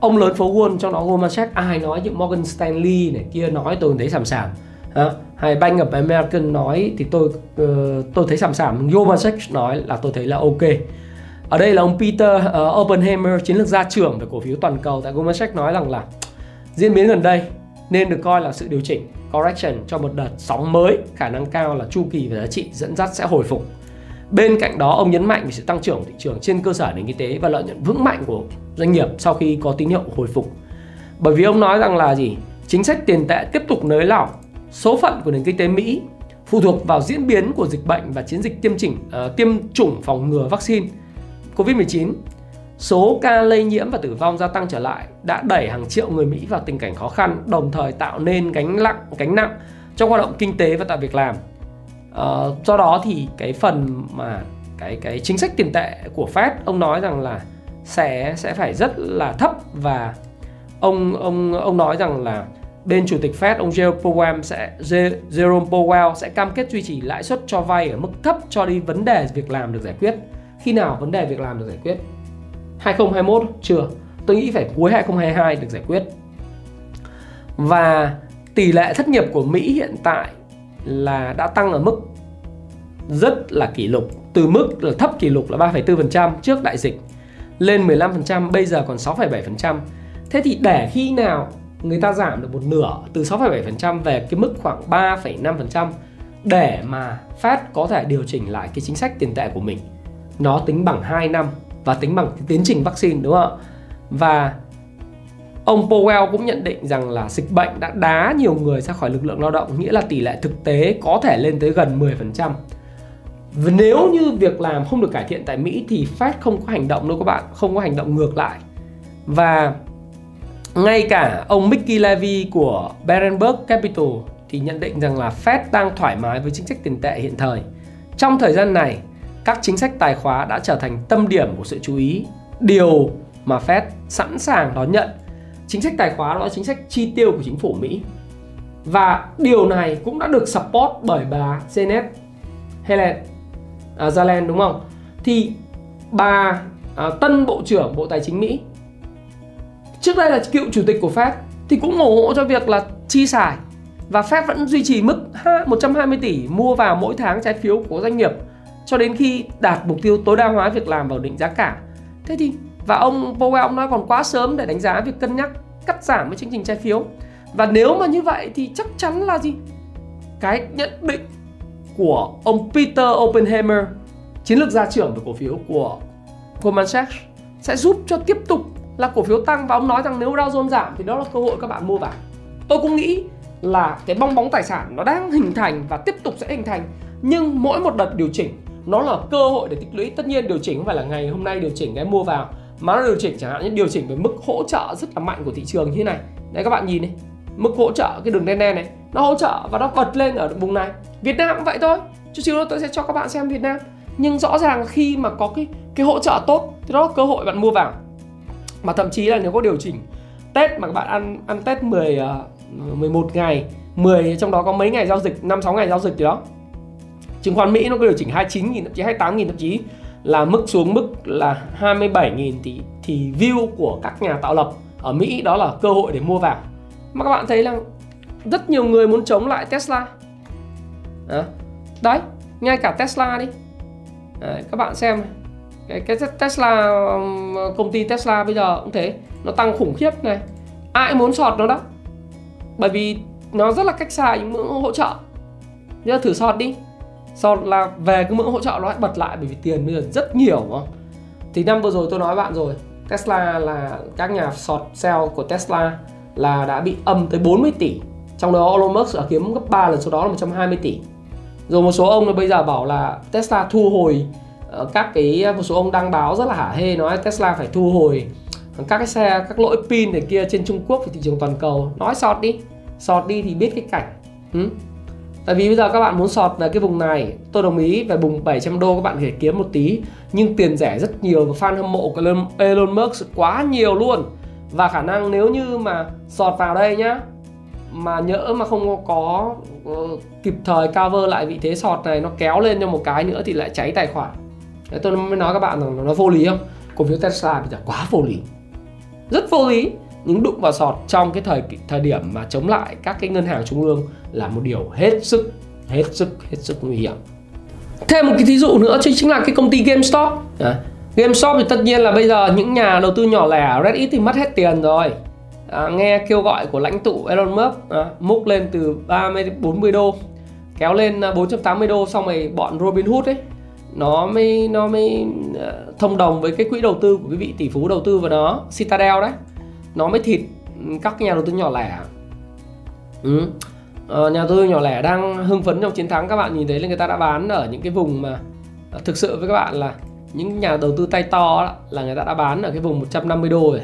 ông lớn phố Wall trong đó Goldman Sachs ai nói như Morgan Stanley này kia nói tôi thấy sàm sàm. À, hay Bank of American nói thì tôi uh, tôi thấy sàm sàm. Goldman Sachs nói là tôi thấy là ok. Ở đây là ông Peter uh, Oppenheimer chiến lược gia trưởng về cổ phiếu toàn cầu. Tại Goldman Sachs nói rằng là diễn biến gần đây nên được coi là sự điều chỉnh correction cho một đợt sóng mới khả năng cao là chu kỳ và giá trị dẫn dắt sẽ hồi phục. Bên cạnh đó ông nhấn mạnh về sự tăng trưởng thị trường trên cơ sở nền kinh tế và lợi nhuận vững mạnh của doanh nghiệp sau khi có tín hiệu hồi phục. Bởi vì ông nói rằng là gì? Chính sách tiền tệ tiếp tục nới lỏng. Số phận của nền kinh tế Mỹ phụ thuộc vào diễn biến của dịch bệnh và chiến dịch tiêm chỉnh uh, tiêm chủng phòng ngừa vaccine COVID-19 số ca lây nhiễm và tử vong gia tăng trở lại đã đẩy hàng triệu người Mỹ vào tình cảnh khó khăn, đồng thời tạo nên gánh nặng gánh nặng trong hoạt động kinh tế và tạo việc làm. Ờ, do đó thì cái phần mà cái cái chính sách tiền tệ của Fed ông nói rằng là sẽ sẽ phải rất là thấp và ông ông ông nói rằng là bên chủ tịch Fed ông Jerome Powell sẽ Jerome Powell sẽ cam kết duy trì lãi suất cho vay ở mức thấp cho đi vấn đề việc làm được giải quyết. Khi nào vấn đề việc làm được giải quyết? 2021 chưa. Tôi nghĩ phải cuối 2022 được giải quyết. Và tỷ lệ thất nghiệp của Mỹ hiện tại là đã tăng ở mức rất là kỷ lục từ mức là thấp kỷ lục là 3,4% trước đại dịch lên 15% bây giờ còn 6,7% thế thì để khi nào người ta giảm được một nửa từ 6,7% về cái mức khoảng 3,5% để mà Fed có thể điều chỉnh lại cái chính sách tiền tệ của mình nó tính bằng 2 năm và tính bằng tiến trình vaccine đúng không ạ và ông Powell cũng nhận định rằng là dịch bệnh đã đá nhiều người ra khỏi lực lượng lao động nghĩa là tỷ lệ thực tế có thể lên tới gần 10%. Và nếu như việc làm không được cải thiện tại Mỹ thì Fed không có hành động đâu các bạn, không có hành động ngược lại. Và ngay cả ông Mickey Levy của Berenberg Capital thì nhận định rằng là Fed đang thoải mái với chính sách tiền tệ hiện thời. Trong thời gian này, các chính sách tài khóa đã trở thành tâm điểm của sự chú ý, điều mà Fed sẵn sàng đón nhận. Chính sách tài khóa đó là chính sách chi tiêu của chính phủ Mỹ. Và điều này cũng đã được support bởi bà Janet Yellen à, Zalen đúng không? Thì bà à, tân bộ trưởng Bộ Tài chính Mỹ trước đây là cựu chủ tịch của Fed thì cũng ủng hộ cho việc là chi xài và Fed vẫn duy trì mức 120 tỷ mua vào mỗi tháng trái phiếu của doanh nghiệp cho đến khi đạt mục tiêu tối đa hóa việc làm và định giá cả. Thế thì và ông Powell ông nói còn quá sớm để đánh giá việc cân nhắc cắt giảm với chương trình trái phiếu. Và nếu mà như vậy thì chắc chắn là gì? Cái nhận định của ông Peter Oppenheimer, chiến lược gia trưởng về cổ phiếu của Goldman Sachs sẽ giúp cho tiếp tục là cổ phiếu tăng và ông nói rằng nếu Dow Jones giảm thì đó là cơ hội các bạn mua vào. Tôi cũng nghĩ là cái bong bóng tài sản nó đang hình thành và tiếp tục sẽ hình thành nhưng mỗi một đợt điều chỉnh nó là cơ hội để tích lũy. Tất nhiên điều chỉnh không phải là ngày hôm nay điều chỉnh cái mua vào, mà nó điều chỉnh chẳng hạn như điều chỉnh về mức hỗ trợ rất là mạnh của thị trường như thế này. Đấy, các bạn nhìn này mức hỗ trợ cái đường đen đen này, nó hỗ trợ và nó bật lên ở vùng này. Việt Nam cũng vậy thôi, chút xíu nữa tôi sẽ cho các bạn xem Việt Nam. Nhưng rõ ràng khi mà có cái cái hỗ trợ tốt, thì đó là cơ hội bạn mua vào. Mà thậm chí là nếu có điều chỉnh Tết mà các bạn ăn ăn Tết 10 11 ờ, ngày 10 trong đó có mấy ngày giao dịch 5 6 ngày giao dịch gì đó chứng khoán Mỹ nó có điều chỉnh 29 000 thậm chí 28 000 thậm chí là mức xuống mức là 27 000 thì thì view của các nhà tạo lập ở Mỹ đó là cơ hội để mua vào. Mà các bạn thấy là rất nhiều người muốn chống lại Tesla. À, đấy ngay cả Tesla đi. À, các bạn xem cái, cái Tesla công ty Tesla bây giờ cũng thế. Nó tăng khủng khiếp này. Ai muốn sọt nó đó? Bởi vì nó rất là cách xa những hỗ trợ. Giờ thử sọt đi sọt là về cái ngưỡng hỗ trợ nó lại bật lại bởi vì tiền bây giờ rất nhiều, đúng không? Thì năm vừa rồi tôi nói bạn rồi, Tesla là các nhà short sell của Tesla là đã bị âm tới 40 tỷ. Trong đó Elon Musk đã kiếm gấp 3 lần số đó là 120 tỷ. Rồi một số ông bây giờ bảo là Tesla thu hồi ờ, các cái, một số ông đăng báo rất là hả hê nói Tesla phải thu hồi ờ, các cái xe, các lỗi pin này kia trên Trung Quốc và thị trường toàn cầu. Nói sọt đi sọt đi thì biết cái cảnh. Ừ? Tại vì bây giờ các bạn muốn sọt về cái vùng này Tôi đồng ý về vùng 700 đô các bạn thể kiếm một tí. Nhưng tiền rẻ rất nhiều và fan hâm mộ của Elon Musk quá nhiều luôn. Và khả năng nếu như mà sọt vào đây nhá Mà nhỡ mà không có uh, kịp thời cover lại vị thế sọt này Nó kéo lên cho một cái nữa thì lại cháy tài khoản. Đấy, tôi mới nói các bạn rằng nó vô lý không? Cổ phiếu Tesla bây giờ quá vô lý. Rất vô lý những đụng vào sọt trong cái thời thời điểm mà chống lại các cái ngân hàng trung ương là một điều hết sức hết sức hết sức nguy hiểm. Thêm một cái thí dụ nữa chính là cái công ty GameStop. À, GameStop thì tất nhiên là bây giờ những nhà đầu tư nhỏ lẻ ở Reddit thì mất hết tiền rồi. À, nghe kêu gọi của lãnh tụ Elon Musk à, múc lên từ 30 40 đô kéo lên à, 480 đô xong rồi bọn Robinhood ấy nó mới nó mới à, thông đồng với cái quỹ đầu tư của cái vị tỷ phú đầu tư vào đó Citadel đấy nó mới thịt các nhà đầu tư nhỏ lẻ. Ừ. ờ, nhà đầu tư nhỏ lẻ đang hưng phấn trong chiến thắng. Các bạn nhìn thấy là người ta đã bán ở những cái vùng mà à, thực sự với các bạn là những nhà đầu tư tay to đó, là người ta đã bán ở cái vùng 150 đô rồi.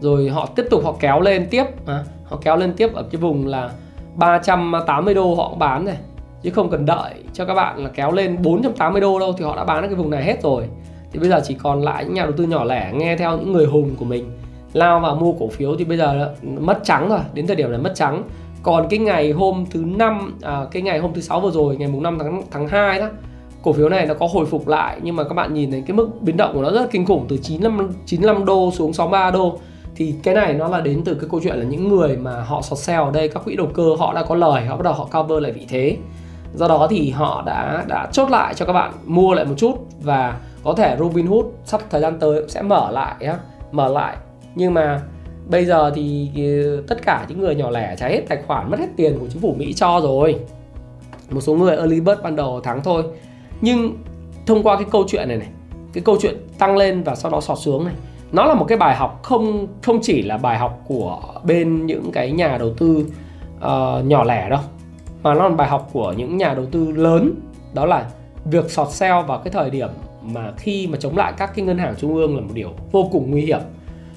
Rồi họ tiếp tục họ kéo lên tiếp à, họ kéo lên tiếp ở cái vùng là 380 đô họ cũng bán rồi chứ không cần đợi cho các bạn là kéo lên 480 đô đâu thì họ đã bán ở cái vùng này hết rồi. Thì bây giờ chỉ còn lại những nhà đầu tư nhỏ lẻ nghe theo những người hùng của mình lao vào mua cổ phiếu thì bây giờ mất trắng rồi đến thời điểm này mất trắng. Còn cái ngày hôm thứ năm à, cái ngày hôm thứ sáu vừa rồi ngày mùng 5 tháng tháng 2 đó cổ phiếu này nó có hồi phục lại. Nhưng mà các bạn nhìn thấy cái mức biến động của nó rất là kinh khủng từ 95 95 đô xuống 63 đô. Thì cái này nó là đến từ cái câu chuyện là những người mà họ short sell ở đây các quỹ đầu cơ họ đã có lời họ bắt đầu họ cover lại vị thế. Do đó thì họ đã đã chốt lại cho các bạn mua lại một chút và có thể Robinhood sắp thời gian tới sẽ mở lại mở lại nhưng mà bây giờ thì ờ, tất cả những người nhỏ lẻ trả hết tài khoản mất hết tiền của chính phủ Mỹ cho rồi. Một số người early bird ban đầu thắng thôi. Nhưng thông qua cái câu chuyện này này cái câu chuyện tăng lên và sau đó sọt xuống này nó là một cái bài học không không chỉ là bài học của bên những cái nhà đầu tư uh, nhỏ lẻ đâu mà nó là bài học của những nhà đầu tư lớn. Đó là việc sọt sell vào cái thời điểm mà khi mà chống lại các cái ngân hàng trung ương là một điều vô cùng nguy hiểm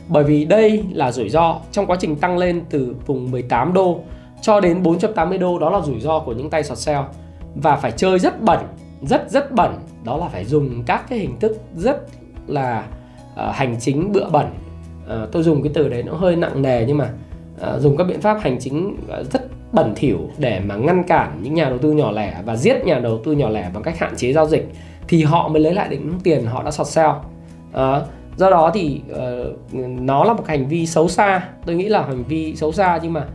bởi vì đây là rủi ro trong quá trình tăng lên từ vùng 18 đô cho đến 480 đô đó là rủi ro của những tay short sell và phải chơi rất bẩn rất rất bẩn. Đó là phải dùng các cái hình thức rất là uh, hành chính bựa bẩn. Uh, tôi dùng cái từ đấy nó hơi nặng nề nhưng mà uh, dùng các biện pháp hành chính rất bẩn thỉu để mà ngăn cản những nhà đầu tư nhỏ lẻ và giết nhà đầu tư nhỏ lẻ bằng cách hạn chế giao dịch thì họ mới lấy lại được những tiền họ đã sọt sell uh, do đó thì uh, nó là một hành vi xấu xa. Tôi nghĩ là hành vi xấu xa nhưng mà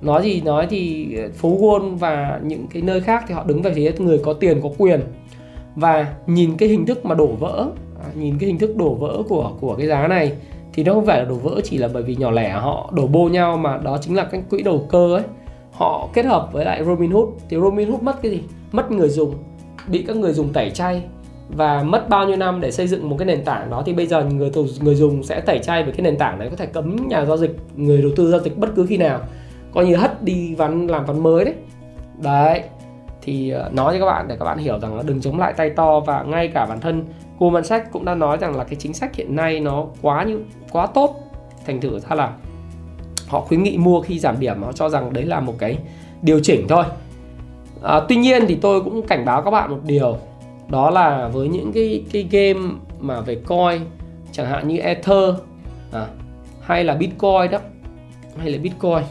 nói gì nói thì ờ, phố Wall và những cái nơi khác thì họ đứng về phía người có tiền có quyền. Và nhìn cái hình thức mà đổ vỡ à, nhìn cái hình thức đổ vỡ của của cái giá này thì nó không phải là đổ vỡ chỉ là bởi vì nhỏ lẻ họ đổ bô nhau mà đó chính là cái quỹ đầu cơ ấy. Họ kết hợp với lại Robinhood. Thì Robinhood mất cái gì? Mất người dùng. Bị các người dùng tẩy chay và mất bao nhiêu năm để xây dựng một cái nền tảng đó thì bây giờ người người dùng sẽ tẩy chay về cái nền tảng đấy có thể cấm nhà giao dịch người đầu tư giao dịch bất cứ khi nào. Coi như hất đi ván làm ván mới đấy. Đấy thì ờ, nói cho các bạn để các bạn hiểu rằng là đừng chống lại tay to và ngay cả bản thân cô Văn Sách cũng đã nói rằng là cái chính sách hiện nay nó quá như quá tốt. Thành thử ra là họ khuyến nghị mua khi giảm điểm họ cho rằng đấy là một cái điều chỉnh thôi. À, tuy nhiên thì tôi cũng cảnh báo các bạn một điều đó là với những cái cái game mà về coin chẳng hạn như Ether à, hay là Bitcoin đó hay là Bitcoin.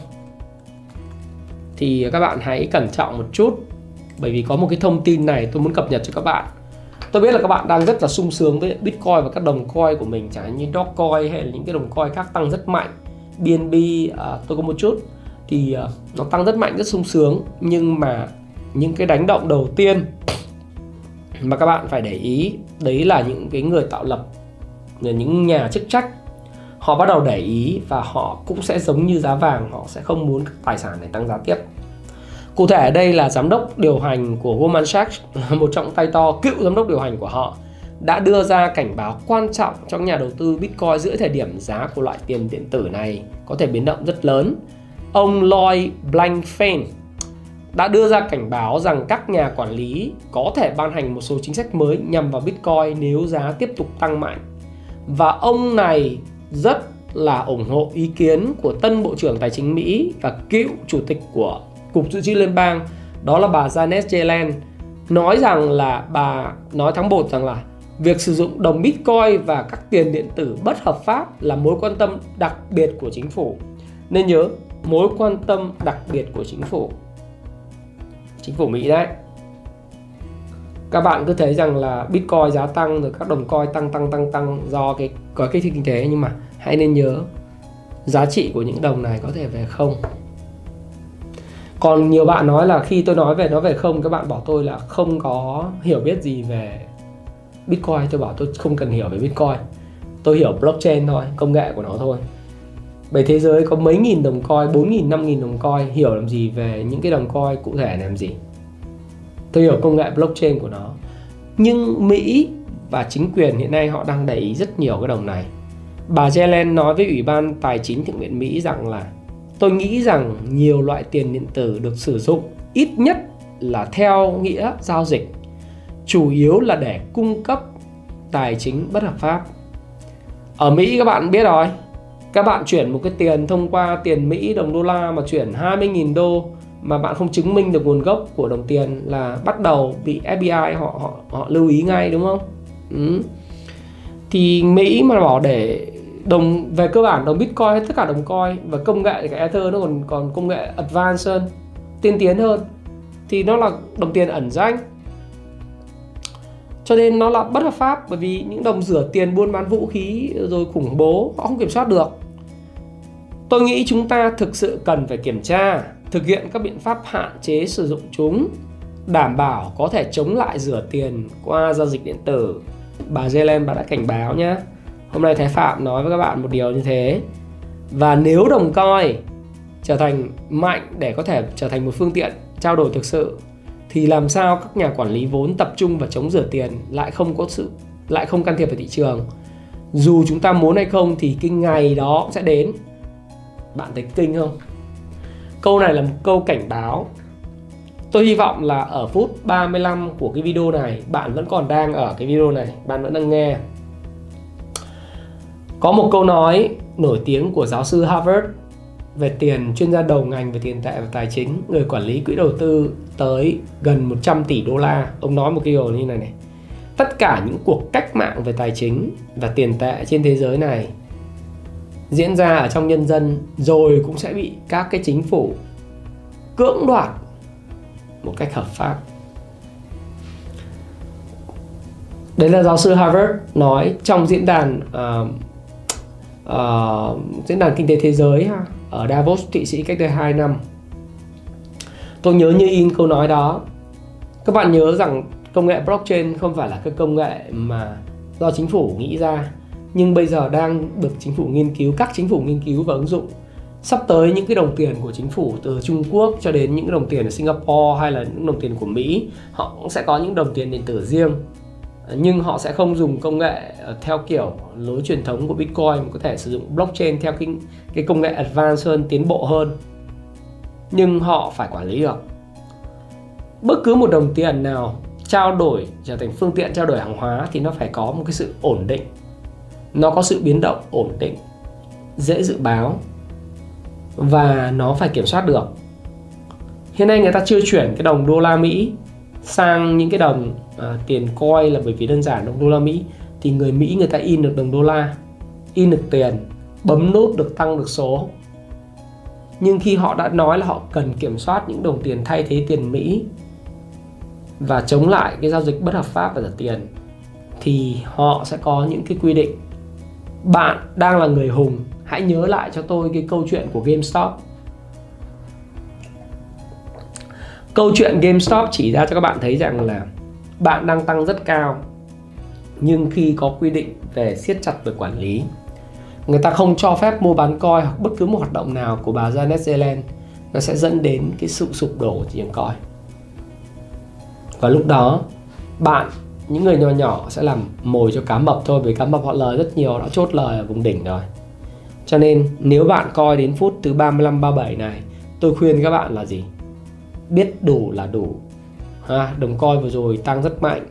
Thì các bạn hãy cẩn trọng một chút bởi vì có một cái thông tin này tôi muốn cập nhật cho các bạn. Tôi biết là các bạn đang rất là sung sướng với Bitcoin và các đồng coin của mình chẳng hạn như Dogecoin hay là những cái đồng coin khác tăng rất mạnh. BNB à, tôi có một chút. Thì à, nó tăng rất mạnh rất sung sướng nhưng mà những cái đánh động đầu tiên mà các bạn phải để ý đấy là những cái người tạo lập những nhà chức trách họ bắt đầu để ý và họ cũng sẽ giống như giá vàng họ sẽ không muốn các tài sản này tăng giá tiếp Cụ thể ở đây là giám đốc điều hành của Goldman Sachs, một trọng tay to cựu giám đốc điều hành của họ đã đưa ra cảnh báo quan trọng cho nhà đầu tư Bitcoin giữa thời điểm giá của loại tiền điện tử này có thể biến động rất lớn. Ông Lloyd Blankfein đã đưa ra cảnh báo rằng các nhà quản lý có thể ban hành một số chính sách mới nhằm vào Bitcoin nếu giá tiếp tục tăng mạnh. Và ông này rất là ủng hộ ý kiến của tân Bộ trưởng Tài chính Mỹ và cựu Chủ tịch của Cục Dự trữ Liên bang đó là bà Janet Yellen nói rằng là bà nói tháng 1 rằng là việc sử dụng đồng Bitcoin và các tiền điện tử bất hợp pháp là mối quan tâm đặc biệt của chính phủ. Nên nhớ, mối quan tâm đặc biệt của chính phủ. Chính phủ Mỹ đấy. Các bạn cứ thấy rằng là Bitcoin giá tăng rồi các đồng coin tăng tăng tăng tăng do cái, có cái kinh tế. Nhưng mà hãy nên nhớ, giá trị của những đồng này có thể về không. Còn nhiều bạn nói là khi tôi nói về nó về không, các bạn bảo tôi là không có hiểu biết gì về bitcoin. Tôi bảo tôi không cần hiểu về bitcoin. Tôi hiểu blockchain thôi, công nghệ của nó thôi bởi thế giới có mấy nghìn đồng coi bốn nghìn, năm nghìn đồng coi hiểu làm gì về những cái đồng coi cụ thể làm gì? Tôi hiểu công nghệ blockchain của nó. Nhưng mỹ và chính quyền hiện nay họ đang để ý rất nhiều cái đồng này. Bà Yellen nói với ủy ban tài chính thượng viện mỹ rằng là, tôi nghĩ rằng nhiều loại tiền điện tử được sử dụng ít nhất là theo nghĩa giao dịch, chủ yếu là để cung cấp tài chính bất hợp pháp. Ở Mỹ các bạn biết rồi các bạn chuyển một cái tiền thông qua tiền Mỹ đồng đô la mà chuyển 20.000 đô mà bạn không chứng minh được nguồn gốc của đồng tiền là bắt đầu bị FBI họ họ họ lưu ý ngay, đúng không? Ừ. Thì Mỹ mà bỏ để đồng, về cơ bản đồng bitcoin hay tất cả đồng coin và công nghệ thì cái ether nó còn còn công nghệ advanced hơn, tiên tiến hơn thì nó là đồng tiền ẩn danh cho nên nó là bất hợp pháp bởi vì những đồng rửa tiền buôn bán vũ khí rồi khủng bố, họ không kiểm soát được tôi nghĩ chúng ta thực sự cần phải kiểm tra, thực hiện các biện pháp hạn chế sử dụng chúng, đảm bảo có thể chống lại rửa tiền qua giao dịch điện tử. Bà Zelen bà đã cảnh báo nhé Hôm nay Thái Phạm nói với các bạn một điều như thế. Và nếu đồng coi trở thành mạnh để có thể trở thành một phương tiện trao đổi thực sự, thì làm sao các nhà quản lý vốn tập trung vào chống rửa tiền lại không có sự, lại không can thiệp vào thị trường? Dù chúng ta muốn hay không thì cái ngày đó sẽ đến bạn thấy kinh không? Câu này là một câu cảnh báo. Tôi hy vọng là ở phút 35 của cái video này, bạn vẫn còn đang ở cái video này, bạn vẫn đang nghe. Có một câu nói nổi tiếng của giáo sư Harvard về tiền chuyên gia đầu ngành về tiền tệ và tài chính, người quản lý quỹ đầu tư tới gần 100 tỷ đô la. Ông nói một cái điều như này này. Tất cả những cuộc cách mạng về tài chính và tiền tệ trên thế giới này diễn ra ở trong nhân dân rồi cũng sẽ bị các cái chính phủ cưỡng đoạt một cách hợp pháp. Đấy là giáo sư Harvard nói trong diễn đàn uh, uh, diễn đàn kinh tế thế giới ha, ở Davos Thụy Sĩ cách đây 2 năm. Tôi nhớ như in câu nói đó. Các bạn nhớ rằng công nghệ blockchain không phải là cái công nghệ mà do chính phủ nghĩ ra nhưng bây giờ đang được chính phủ nghiên cứu các chính phủ nghiên cứu và ứng dụng. Sắp tới những cái đồng tiền của chính phủ từ Trung Quốc cho đến những đồng tiền ở Singapore hay là những đồng tiền của Mỹ họ cũng sẽ có những đồng tiền điện tử riêng. Nhưng họ sẽ không dùng công nghệ ờ, theo kiểu lối truyền thống của Bitcoin mà có thể sử dụng blockchain theo cái, cái công nghệ advanced hơn tiến bộ hơn. Nhưng họ phải quản lý được. Bất cứ một đồng tiền nào trao đổi trở thành phương tiện trao đổi hàng hóa thì nó phải có một cái sự ổn định nó có sự biến động ổn định dễ dự báo và nó phải kiểm soát được. Hiện nay người ta chưa chuyển cái đồng đô la Mỹ sang những cái đồng à, tiền coin là bởi vì đơn giản đồng đô la Mỹ. Thì người Mỹ người ta in được đồng đô la in được tiền bấm nút được tăng được số. Nhưng khi họ đã nói là họ cần kiểm soát những đồng tiền thay thế tiền Mỹ và chống lại cái giao dịch bất hợp pháp và rửa tiền thì họ sẽ có những cái quy định bạn đang là người hùng, hãy nhớ lại cho tôi cái câu chuyện của GameStop. Câu chuyện GameStop chỉ ra cho các bạn thấy rằng là bạn đang tăng rất cao, nhưng khi có quy định về siết chặt về quản lý, người ta không cho phép mua bán coi hoặc bất cứ một hoạt động nào của bà Janet Yellen, nó sẽ dẫn đến cái sự sụp đổ của thị trường coi và lúc đó, bạn những người nhỏ nhỏ sẽ làm mồi cho cá mập thôi, vì cá mập họ lời rất nhiều đã chốt lời ở vùng đỉnh rồi. Cho nên, nếu bạn coi đến phút thứ 35 37 này, tôi khuyên các bạn là gì? Biết đủ là đủ. Ha, đồng coi vừa rồi tăng rất mạnh,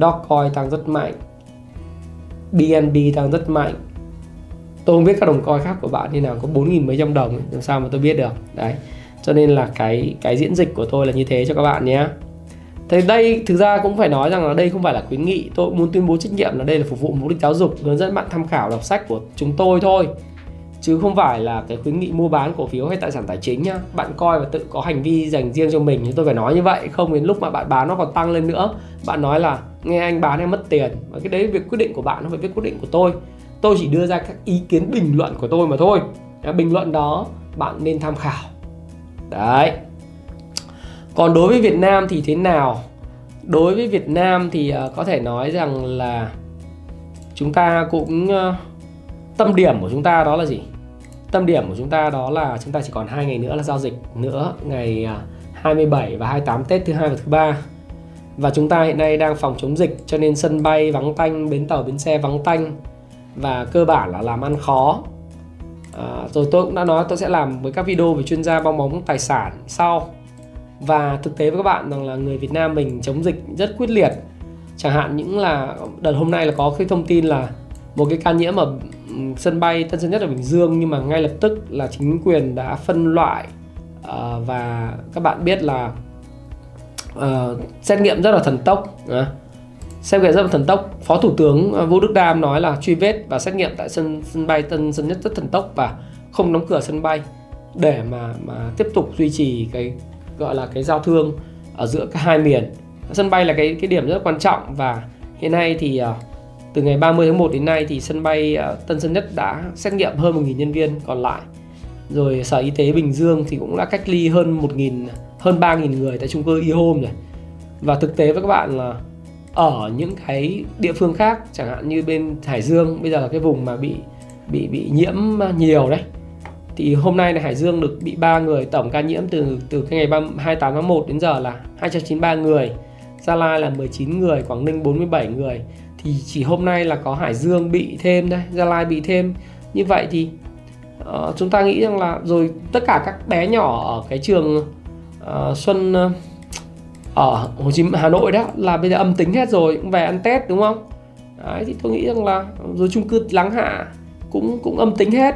Dogecoin tăng rất mạnh BNB tăng rất mạnh. Tôi không biết các đồng coi khác của bạn như nào, có 4.000 mấy trăm đồng làm sao mà tôi biết được? Đấy, cho nên là cái cái diễn dịch của tôi là như thế cho các bạn nhé. Thế đây thực ra cũng phải nói rằng là đây không phải là khuyến nghị. Tôi muốn tuyên bố trách nhiệm là đây là phục vụ mục đích giáo dục, Hướng dẫn bạn tham khảo, đọc sách của chúng tôi thôi. Chứ không phải là cái khuyến nghị mua bán cổ phiếu hay tài sản tài chính nhá. Bạn coi và tự có hành vi dành riêng cho mình Tôi phải nói như vậy. Không đến lúc mà bạn bán nó còn tăng lên nữa. Bạn nói là nghe anh bán em mất tiền. Và cái đấy việc quyết định của bạn nó phải việc quyết định của tôi. Tôi chỉ đưa ra các ý kiến bình luận của tôi mà thôi. Bình luận đó, bạn nên tham khảo. Đấy còn đối với Việt Nam thì thế nào? Đối với Việt Nam thì uh, có thể nói rằng là chúng ta cũng uh, tâm điểm của chúng ta đó là gì? Tâm điểm của chúng ta đó là chúng ta chỉ còn hai ngày nữa là giao dịch nữa ngày ờ, 27 và 28 Tết thứ hai và thứ ba. Và chúng ta hiện nay đang phòng chống dịch cho nên sân bay vắng tanh bến tàu bến xe vắng tanh và cơ bản là làm ăn khó. À, rồi tôi cũng đã nói tôi sẽ làm với các video về chuyên gia bong bóng tài sản sau và thực tế với các bạn rằng là người Việt Nam mình chống dịch rất quyết liệt. Chẳng hạn những là đợt hôm nay là có cái thông tin là một cái ca nhiễm ở sân bay Tân Sơn Nhất ở Bình Dương nhưng mà ngay lập tức là chính quyền đã phân loại uh, và các bạn biết là uh, xét nghiệm rất là thần tốc uh, xét nghiệm rất là thần tốc. Phó thủ tướng ờ, Vũ Đức Đam nói là truy vết và xét nghiệm tại sân sân bay Tân Sơn Nhất rất thần tốc và không đóng cửa sân bay để mà mà tiếp tục duy trì cái gọi là cái giao thương ở giữa cả hai miền. Sân bay là cái cái điểm rất quan trọng và hiện nay thì ờ, từ ngày 30 tháng 1 đến nay thì sân bay ờ, Tân Sơn Nhất đã xét nghiệm hơn 1.000 nhân viên còn lại. Rồi Sở Y tế Bình Dương thì cũng đã cách ly hơn 1.000 hơn 3.000 người tại chung cư e-home rồi và thực tế với các bạn là ở những cái địa phương khác, chẳng hạn như bên Hải Dương, bây giờ là cái vùng mà bị bị bị nhiễm nhiều đấy thì hôm nay là Hải Dương được bị 3 người tổng ca nhiễm từ từ cái ngày 28 tháng 1 đến giờ là 293 người Gia Lai là 19 người Quảng Ninh 47 người. Thì chỉ hôm nay là có Hải Dương bị thêm đây Gia Lai bị thêm. Như vậy thì uh, chúng ta nghĩ rằng là rồi tất cả các bé nhỏ ở cái trường uh, Xuân uh, ở Hồ Chí Minh Hà Nội đó là bây giờ âm tính hết rồi cũng về ăn Tết đúng không? Đấy, thì tôi nghĩ rằng là rồi chung cư Láng Hạ cũng cũng âm tính hết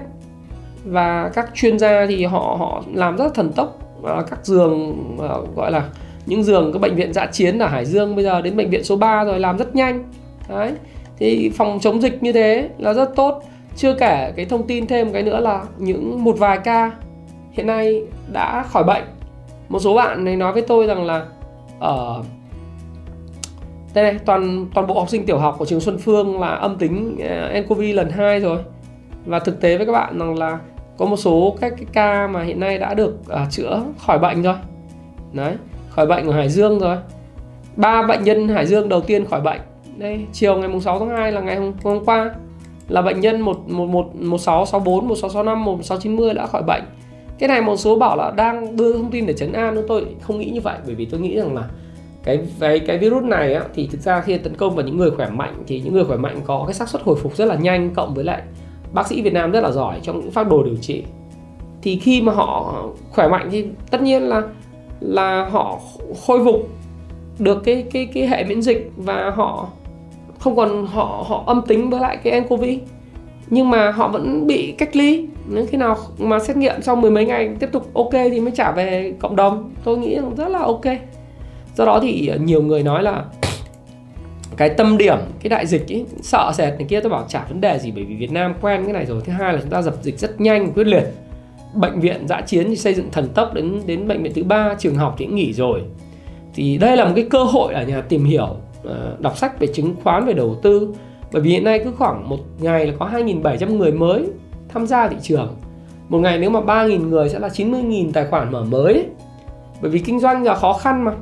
và các chuyên gia thì họ họ làm rất thần tốc. À, các giường à, gọi là những giường các bệnh viện dã chiến ở Hải Dương bây giờ đến bệnh viện số 3 rồi làm rất nhanh. Đấy. Thì phòng chống dịch như thế là rất tốt. Chưa kể cái thông tin thêm cái nữa là những một vài ca hiện nay đã khỏi bệnh. Một số bạn này nói với tôi rằng là ở đây này toàn toàn bộ học sinh tiểu học của trường Xuân Phương là âm tính ờ, nCoV lần 2 rồi. Và thực tế với các bạn rằng là có một số các cái ca mà hiện nay đã được à, chữa khỏi bệnh rồi. Đấy khỏi bệnh ở Hải Dương rồi. Ba bệnh nhân Hải Dương đầu tiên khỏi bệnh. Đây chiều ngày 6 tháng 2 là ngày hôm, hôm qua là bệnh nhân 1 1 1 1664 1665 1690 đã khỏi bệnh. Cái này một số bảo là đang đưa thông tin để chấn an nhưng tôi không nghĩ như vậy bởi vì tôi nghĩ rằng là cái cái cái virus này á, thì thực ra khi tấn công vào những người khỏe mạnh thì những người khỏe mạnh có cái xác suất hồi phục rất là nhanh cộng với lại bác sĩ Việt Nam rất là giỏi trong những phác đồ điều trị. Thì khi mà họ khỏe mạnh thì tất nhiên là là họ khôi phục được cái cái cái hệ miễn dịch và họ không còn họ họ âm tính với lại cái nCoV nhưng mà họ vẫn bị cách ly. Nếu khi nào mà xét nghiệm sau mười mấy ngày tiếp tục ok thì mới trả về cộng đồng. Tôi nghĩ rất là ok. Do đó thì nhiều người nói là cái tâm điểm, cái đại dịch ấy sợ sệt này kia, tôi bảo chả vấn đề gì, bởi vì Việt Nam quen cái này rồi. Thứ hai là chúng ta dập dịch rất nhanh, quyết liệt. Bệnh viện dã chiến thì xây dựng thần tốc đến đến bệnh viện thứ ba, trường học thì cũng nghỉ rồi. Thì đây là một cái cơ hội ở nhà tìm hiểu ờ, đọc sách về chứng khoán, về đầu tư. Bởi vì hiện nay cứ khoảng một ngày là có 2.700 người mới tham gia thị trường. Một ngày nếu mà 3.000 người sẽ là 90.000 tài khoản mở mới. Bởi vì kinh doanh là khó khăn mà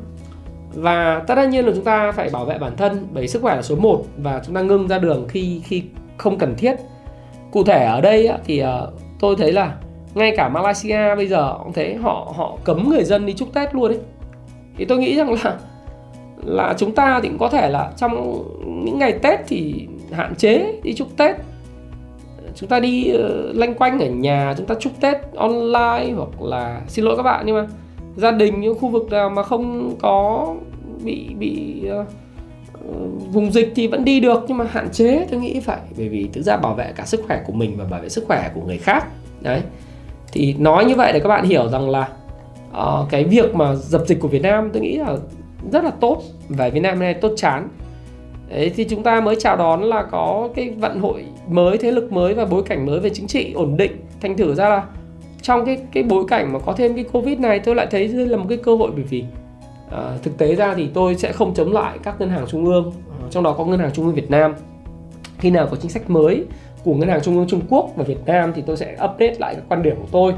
và tất nhiên là chúng ta phải bảo vệ bản thân bởi sức khỏe là số 1 và chúng ta ngưng ra đường khi khi không cần thiết. Cụ thể ở đây thì ờ, tôi thấy là ngay cả Malaysia bây giờ cũng thế họ họ cấm người dân đi chúc Tết luôn đấy thì tôi nghĩ rằng là là chúng ta thì cũng có thể là trong những ngày Tết thì hạn chế đi chúc Tết. Chúng ta đi uh, lanh quanh ở nhà chúng ta chúc Tết online hoặc là xin lỗi các bạn nhưng mà gia đình những khu vực nào mà không có bị bị uh, vùng dịch thì vẫn đi được nhưng mà hạn chế tôi nghĩ phải bởi vì thực ra bảo vệ cả sức khỏe của mình và bảo vệ sức khỏe của người khác. Đấy. Thì nói như vậy để các bạn hiểu rằng là uh, cái việc mà dập dịch của Việt Nam tôi nghĩ là rất là tốt và Việt Nam này tốt chán. Đấy, thì chúng ta mới chào đón là có cái vận hội mới thế lực mới và bối cảnh mới về chính trị ổn định. Thành thử ra là trong cái cái bối cảnh mà có thêm cái covid này tôi lại thấy đây là một cái cơ hội bởi vì à, thực tế ra thì tôi sẽ không chống lại các ngân hàng trung ương ờ, trong đó có ngân hàng trung ương Việt Nam. Khi nào có chính sách mới của ngân hàng trung ương Trung Quốc và Việt Nam thì tôi sẽ update lại các quan điểm của tôi.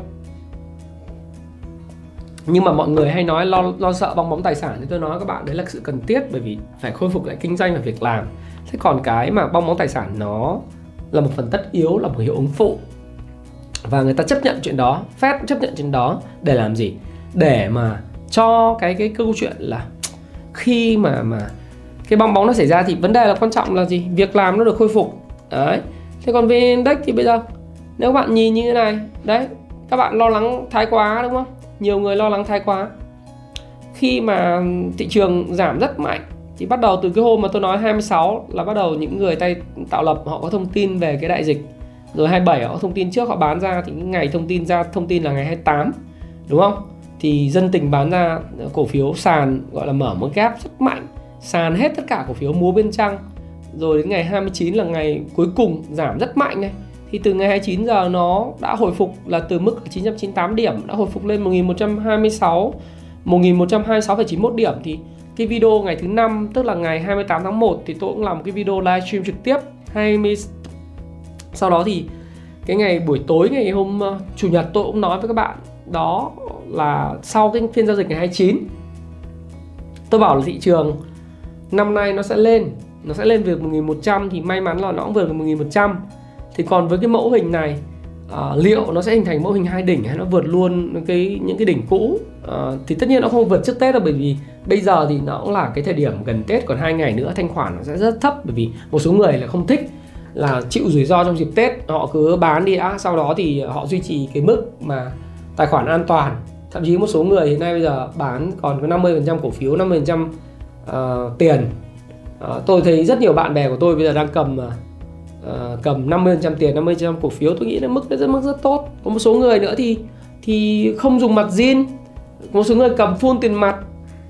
Nhưng mà mọi người hay nói lo lo sợ bong bóng tài sản thì tôi nói các bạn đấy là sự cần thiết bởi vì phải khôi phục lại kinh doanh và việc làm. Thế còn cái mà bong bóng tài sản nó là một phần tất yếu là một hiệu ứng phụ và người ta chấp nhận chuyện đó, Fed chấp nhận chuyện đó để làm gì? Để mà cho cái cái câu chuyện là khi mà mà cái bong bóng nó xảy ra thì vấn đề là quan trọng là gì? Việc làm nó được khôi phục. Đấy. Thế còn về index thì bây giờ, nếu bạn nhìn như thế này, đấy, các bạn lo lắng thái quá đúng không? Nhiều người lo lắng thái quá. Khi mà thị trường giảm rất mạnh, thì bắt đầu từ cái hôm mà tôi nói 26 là bắt đầu những người tay tạo lập họ có thông tin về cái đại dịch rồi 27 họ thông tin trước họ bán ra thì ngày thông tin ra thông tin là ngày 28 đúng không? Thì dân tình bán ra ờ, cổ phiếu sàn gọi là mở một gap rất mạnh sàn hết tất cả cổ phiếu múa bên trăng rồi đến ngày 29 là ngày cuối cùng giảm rất mạnh này. Thì từ ngày 29 giờ nó đã hồi phục là từ mức 998 điểm đã hồi phục lên 1126 1126,91 điểm. Thì cái video ngày thứ năm tức là ngày 28 tháng 1 thì tôi cũng làm một cái video livestream trực tiếp 20 sau đó thì cái ngày buổi tối ngày hôm uh, chủ nhật tôi cũng nói với các bạn đó là sau cái phiên giao dịch ngày 29 tôi bảo là thị trường năm nay nó sẽ lên nó sẽ lên vượt 1100 thì may mắn là nó cũng vượt được 1100 thì còn với cái mẫu hình này uh, liệu nó sẽ hình thành mẫu hình hai đỉnh hay nó vượt luôn cái những cái đỉnh cũ? Uh, thì tất nhiên nó không vượt trước Tết đâu bởi vì bây giờ thì nó cũng là cái thời điểm gần Tết còn hai ngày nữa thanh khoản nó sẽ rất thấp bởi vì một số người là không thích là chịu rủi ro trong dịp Tết họ cứ bán đi đã sau đó thì họ duy trì cái mức mà tài khoản an toàn. Thậm chí một số người hiện nay bây giờ bán còn có 50% cổ phiếu 50% uh, tiền. Uh, tôi thấy rất nhiều bạn bè của tôi bây giờ đang cầm uh, cầm 50% tiền 50% cổ phiếu. Tôi nghĩ là mức rất mức rất tốt. Có một số người nữa thì thì không dùng mặt zin. Một số người cầm full tiền mặt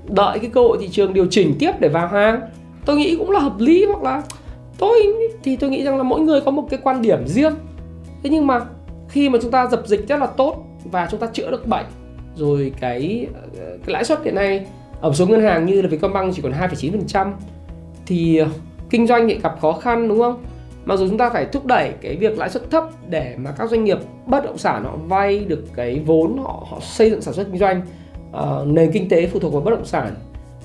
đợi cái cơ hội thị trường điều chỉnh tiếp để vào hàng. Tôi nghĩ cũng là hợp lý hoặc là tôi thì tôi nghĩ rằng là mỗi người có một cái quan điểm riêng thế nhưng mà khi mà chúng ta dập dịch rất là tốt và chúng ta chữa được bệnh rồi cái ờ, cái lãi suất hiện nay ở một số ngân hàng như là Vietcombank chỉ còn 2,9% thì ờ, kinh doanh thì gặp khó khăn đúng không? Mặc dù chúng ta phải thúc đẩy cái việc lãi suất thấp để mà các doanh nghiệp bất động sản họ vay được cái vốn họ họ xây dựng sản xuất kinh doanh uh, nền kinh tế phụ thuộc vào bất động sản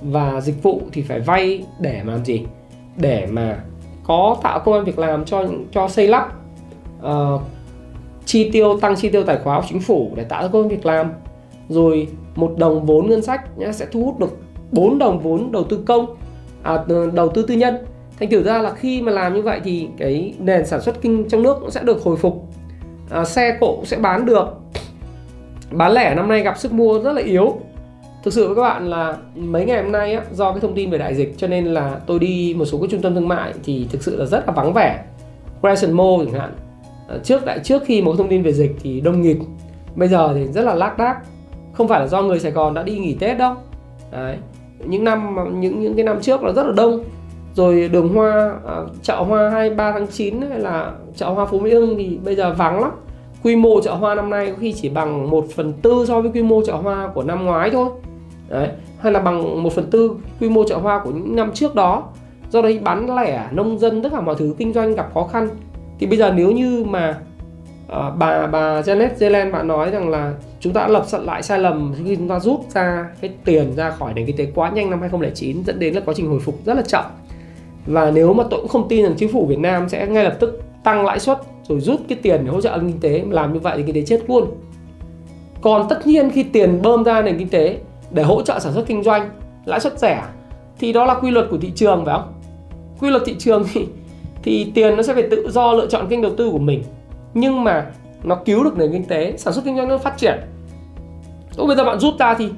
và dịch vụ thì phải vay để mà làm gì? Để mà có tạo công an việc làm cho cho xây lắp uh, chi tiêu tăng chi tiêu tài khoá của chính phủ để tạo ra công an việc làm. Rồi một đồng vốn ngân sách nhá, sẽ thu hút được 4 đồng vốn đầu tư công à, ờ, đầu tư tư nhân. Thành thử ra là khi mà làm như vậy thì cái nền sản xuất kinh trong nước cũng sẽ được hồi phục à, xe cộ sẽ bán được. Bán lẻ năm nay gặp sức mua rất là yếu thực sự với các bạn là mấy ngày hôm nay á, do cái thông tin về đại dịch cho nên là tôi đi một số cái trung tâm thương mại thì thực sự là rất là vắng vẻ. Crescent Mall chẳng hạn. Ờ, trước lại trước khi một thông tin về dịch thì đông nghịt. Bây giờ thì rất là lác đác. Không phải là do người Sài Gòn đã đi nghỉ Tết đâu. Đấy. Những năm những những cái năm trước là rất là đông. Rồi đường hoa à, chợ hoa 23 tháng 9 hay là chợ hoa Phú Mỹ Hưng thì bây giờ vắng lắm. Quy mô chợ hoa năm nay có khi chỉ bằng 1 phần tư so với quy mô chợ hoa của năm ngoái thôi đấy hay là bằng 1 phần tư quy mô chợ hoa của những năm trước đó. Do đấy bán lẻ nông dân tất cả mọi thứ kinh doanh gặp khó khăn. Thì bây giờ nếu như mà uh, bà bà Janet Yellen bạn nói rằng là chúng ta đã lập lại sai lầm khi chúng ta rút ra cái tiền ra khỏi nền kinh tế quá nhanh năm 2009 dẫn đến là quá trình hồi phục rất là chậm. Và nếu mà tôi cũng không tin rằng chính phủ Việt Nam sẽ ngay lập tức tăng lãi suất rồi rút cái tiền để hỗ trợ kinh tế làm như vậy thì kinh tế chết luôn. Còn tất nhiên khi tiền bơm ra nền kinh tế để hỗ trợ sản xuất kinh doanh, lãi suất rẻ, thì đó là quy luật của thị trường, phải không quy luật thị trường thì thì tiền nó sẽ phải tự do lựa chọn kênh đầu tư của mình, nhưng mà nó cứu được nền kinh tế, sản xuất kinh doanh nó phát triển Lúc bây giờ bạn rút ra thì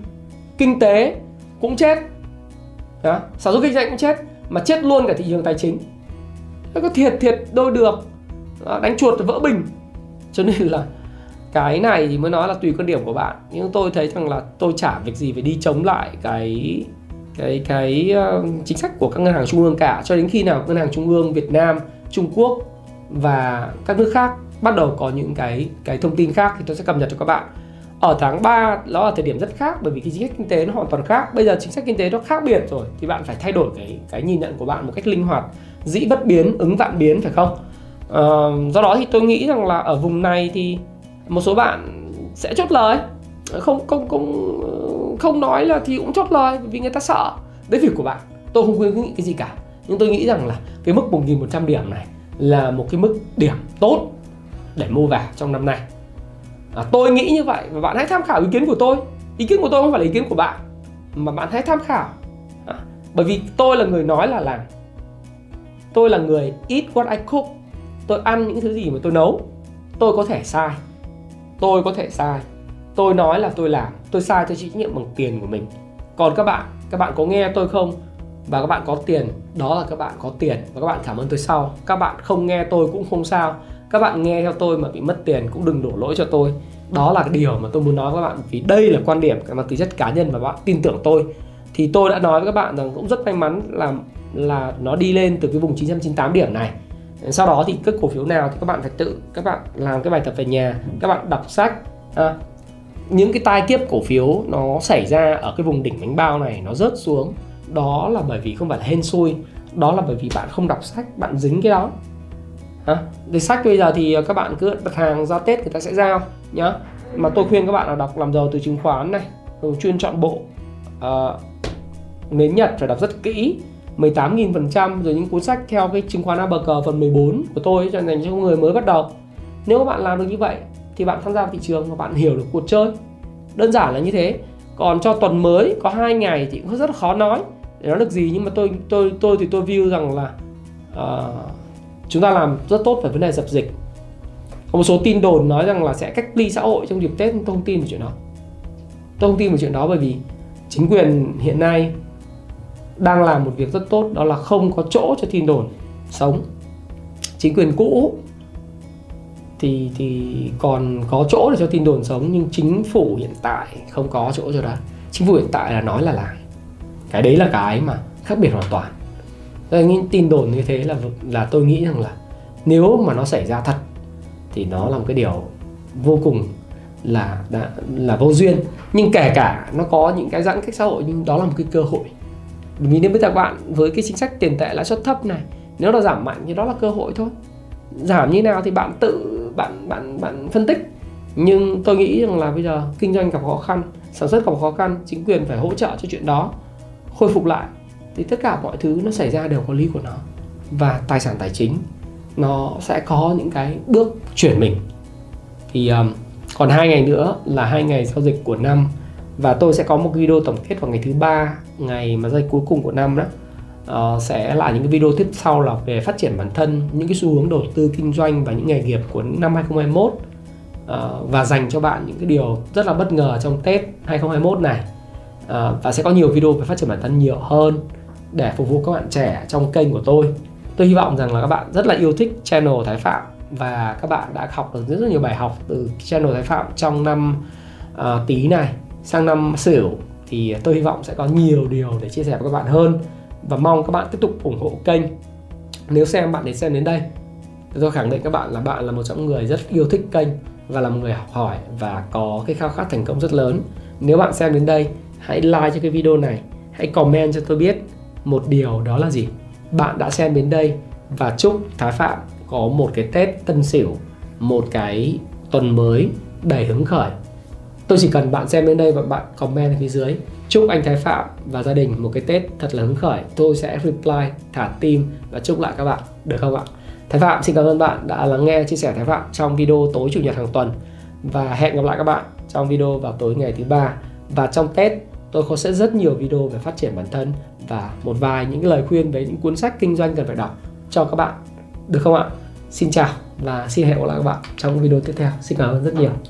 kinh tế cũng chết đó. sản xuất kinh doanh cũng chết, mà chết luôn cả thị trường tài chính nó có thiệt thiệt đôi được đó. đánh chuột vỡ bình cho nên là cái này thì mới nói là tùy quan điểm của bạn. Nhưng tôi thấy rằng là tôi chả việc gì phải đi chống lại cái cái cái uh, chính sách của các ngân hàng trung ương cả. Cho đến khi nào ngân hàng trung ương Việt Nam Trung Quốc và các nước khác bắt đầu có những cái cái thông tin khác thì tôi sẽ cập nhật cho các bạn. Ở tháng 3 đó là thời điểm rất khác bởi vì cái chính sách kinh tế nó hoàn toàn khác. Bây giờ chính sách kinh tế nó khác biệt rồi thì bạn phải thay đổi cái cái nhìn nhận của bạn một cách linh hoạt dĩ bất biến ứng vạn biến phải không? Uh, do đó thì tôi nghĩ rằng là ở vùng này thì một số bạn sẽ chốt lời. Không không không không nói là thì cũng chốt lời vì người ta sợ. Đấy việc của bạn. Tôi không khuyến nghĩ cái gì cả. Nhưng tôi nghĩ rằng là cái mức 1.100 điểm này là một cái mức điểm tốt để mua vào trong năm nay. À, tôi nghĩ như vậy và bạn hãy tham khảo ý kiến của tôi. Ý kiến của tôi không phải là ý kiến của bạn mà bạn hãy tham khảo. À, bởi vì tôi là người nói là làm. Tôi là người eat what I cook. Tôi ăn những thứ gì mà tôi nấu. Tôi có thể sai tôi có thể sai. Tôi nói là tôi làm, tôi sai tôi chịu trách nhiệm bằng tiền của mình. Còn các bạn các bạn có nghe tôi không? Và các bạn có tiền, đó là các bạn có tiền. Và các bạn cảm ơn tôi sau. Các bạn không nghe tôi cũng không sao. Các bạn nghe theo tôi mà bị mất tiền cũng đừng đổ lỗi cho tôi. Đó là cái điều mà tôi muốn nói với các bạn. Vì đây là quan điểm mà tính chất cá nhân và bạn tin tưởng tôi. Thì tôi đã nói với các bạn rằng cũng rất may mắn là là nó đi lên từ cái vùng 998 điểm này sau đó thì các cổ phiếu nào thì các bạn phải tự các bạn làm cái bài tập về nhà các bạn đọc sách à, những cái tai kiếp cổ phiếu nó xảy ra ở cái vùng đỉnh bánh bao này nó rớt xuống đó là bởi vì không phải là hên xui đó là bởi vì bạn không đọc sách bạn dính cái đó à, Hả? thì sách bây giờ thì các bạn cứ đặt hàng ra Tết người ta sẽ giao nhá. Mà tôi khuyên các bạn là đọc làm giàu từ chứng khoán này, rồi chuyên chọn bộ à, nến Nhật phải đọc rất kỹ 18.000% rồi những cuốn sách theo cái chứng khoán ABC phần 14 của tôi cho dành cho người mới bắt đầu. Nếu các bạn làm được như vậy thì bạn tham gia vào thị trường và bạn hiểu được cuộc chơi. Đơn giản là như thế. Còn cho tuần mới có hai ngày thì cũng rất là khó nói để nói được gì nhưng mà tôi tôi tôi thì tôi view rằng là uh, chúng ta làm rất tốt về vấn đề dập dịch. Có một số tin đồn nói rằng là sẽ cách ly xã hội trong dịp tết tôi không tin vào chuyện đó. Tôi không tin vào chuyện đó bởi vì chính quyền hiện nay đang làm một việc rất tốt đó là không có chỗ cho tin đồn sống. Chính quyền cũ thì thì còn có chỗ để cho tin đồn sống nhưng chính phủ hiện tại không có chỗ cho đó chính phủ hiện tại là nói là làm. Cái đấy là cái mà khác biệt hoàn toàn. Những tin đồn như thế là là tôi nghĩ rằng là nếu mà nó xảy ra thật thì nó là một cái điều vô cùng là đã, là vô duyên. Nhưng kể cả nó có những cái giãn cách xã hội nhưng đó là một cái cơ hội vì nếu bây giờ bạn với cái chính sách tiền tệ lãi suất thấp này nếu nó giảm mạnh thì đó là cơ hội thôi. Giảm như nào thì bạn tự bạn bạn bạn phân tích. Nhưng tôi nghĩ rằng là bây giờ kinh doanh gặp khó khăn sản xuất gặp khó khăn chính quyền phải hỗ trợ cho chuyện đó khôi phục lại thì tất cả mọi thứ nó xảy ra đều có lý của nó. Và tài sản tài chính nó sẽ có những cái bước chuyển mình. Thì um, còn hai ngày nữa là hai ngày giao dịch của năm và tôi sẽ có một video tổng kết vào ngày thứ ba ngày mà giây cuối cùng của năm đó. Uh, sẽ là những cái video tiếp sau là về phát triển bản thân những cái xu hướng đầu tư kinh doanh và những nghề nghiệp của năm 2021 uh, ờ, và dành cho bạn những cái điều rất là bất ngờ trong Tết 2021 này. Uh, và sẽ có nhiều video về phát triển bản thân nhiều hơn để phục vụ các bạn trẻ trong kênh của tôi. Tôi hy vọng rằng là các bạn rất là yêu thích channel Thái Phạm và các bạn đã học được rất, rất nhiều bài học từ channel Thái Phạm trong năm uh, tí này sang năm Sửu thì tôi hy vọng sẽ có nhiều điều để chia sẻ với các bạn hơn và mong các bạn tiếp tục ủng hộ kênh. Nếu xem, bạn đến xem đến đây, tôi khẳng định các bạn là bạn là một trong những người rất yêu thích kênh và là một người học hỏi và có cái khao khát thành công rất lớn. Nếu bạn xem đến đây, hãy like cho cái video này, hãy comment cho tôi biết một điều đó là gì. Bạn đã xem đến đây và chúc Thái Phạm có một cái Tết Tân Sửu, một cái tuần mới đầy hứng khởi tôi chỉ cần bạn xem đến đây và bạn comment ở phía dưới. Chúc anh Thái Phạm và gia đình một cái Tết thật là hứng khởi. Tôi sẽ reply thả tim và chúc lại các bạn. Được không ạ? Thái Phạm, xin cảm ơn bạn đã lắng nghe chia sẻ Thái Phạm trong video tối chủ nhật hàng tuần. Và hẹn gặp lại các bạn trong video vào tối ngày thứ ba. Và trong Tết, tôi có sẽ rất nhiều video về phát triển bản thân và một vài những lời khuyên về những cuốn sách kinh doanh cần phải đọc cho các bạn. Được không ạ? Xin chào và xin hẹn gặp lại các bạn trong video tiếp theo. Xin cảm ơn rất nhiều.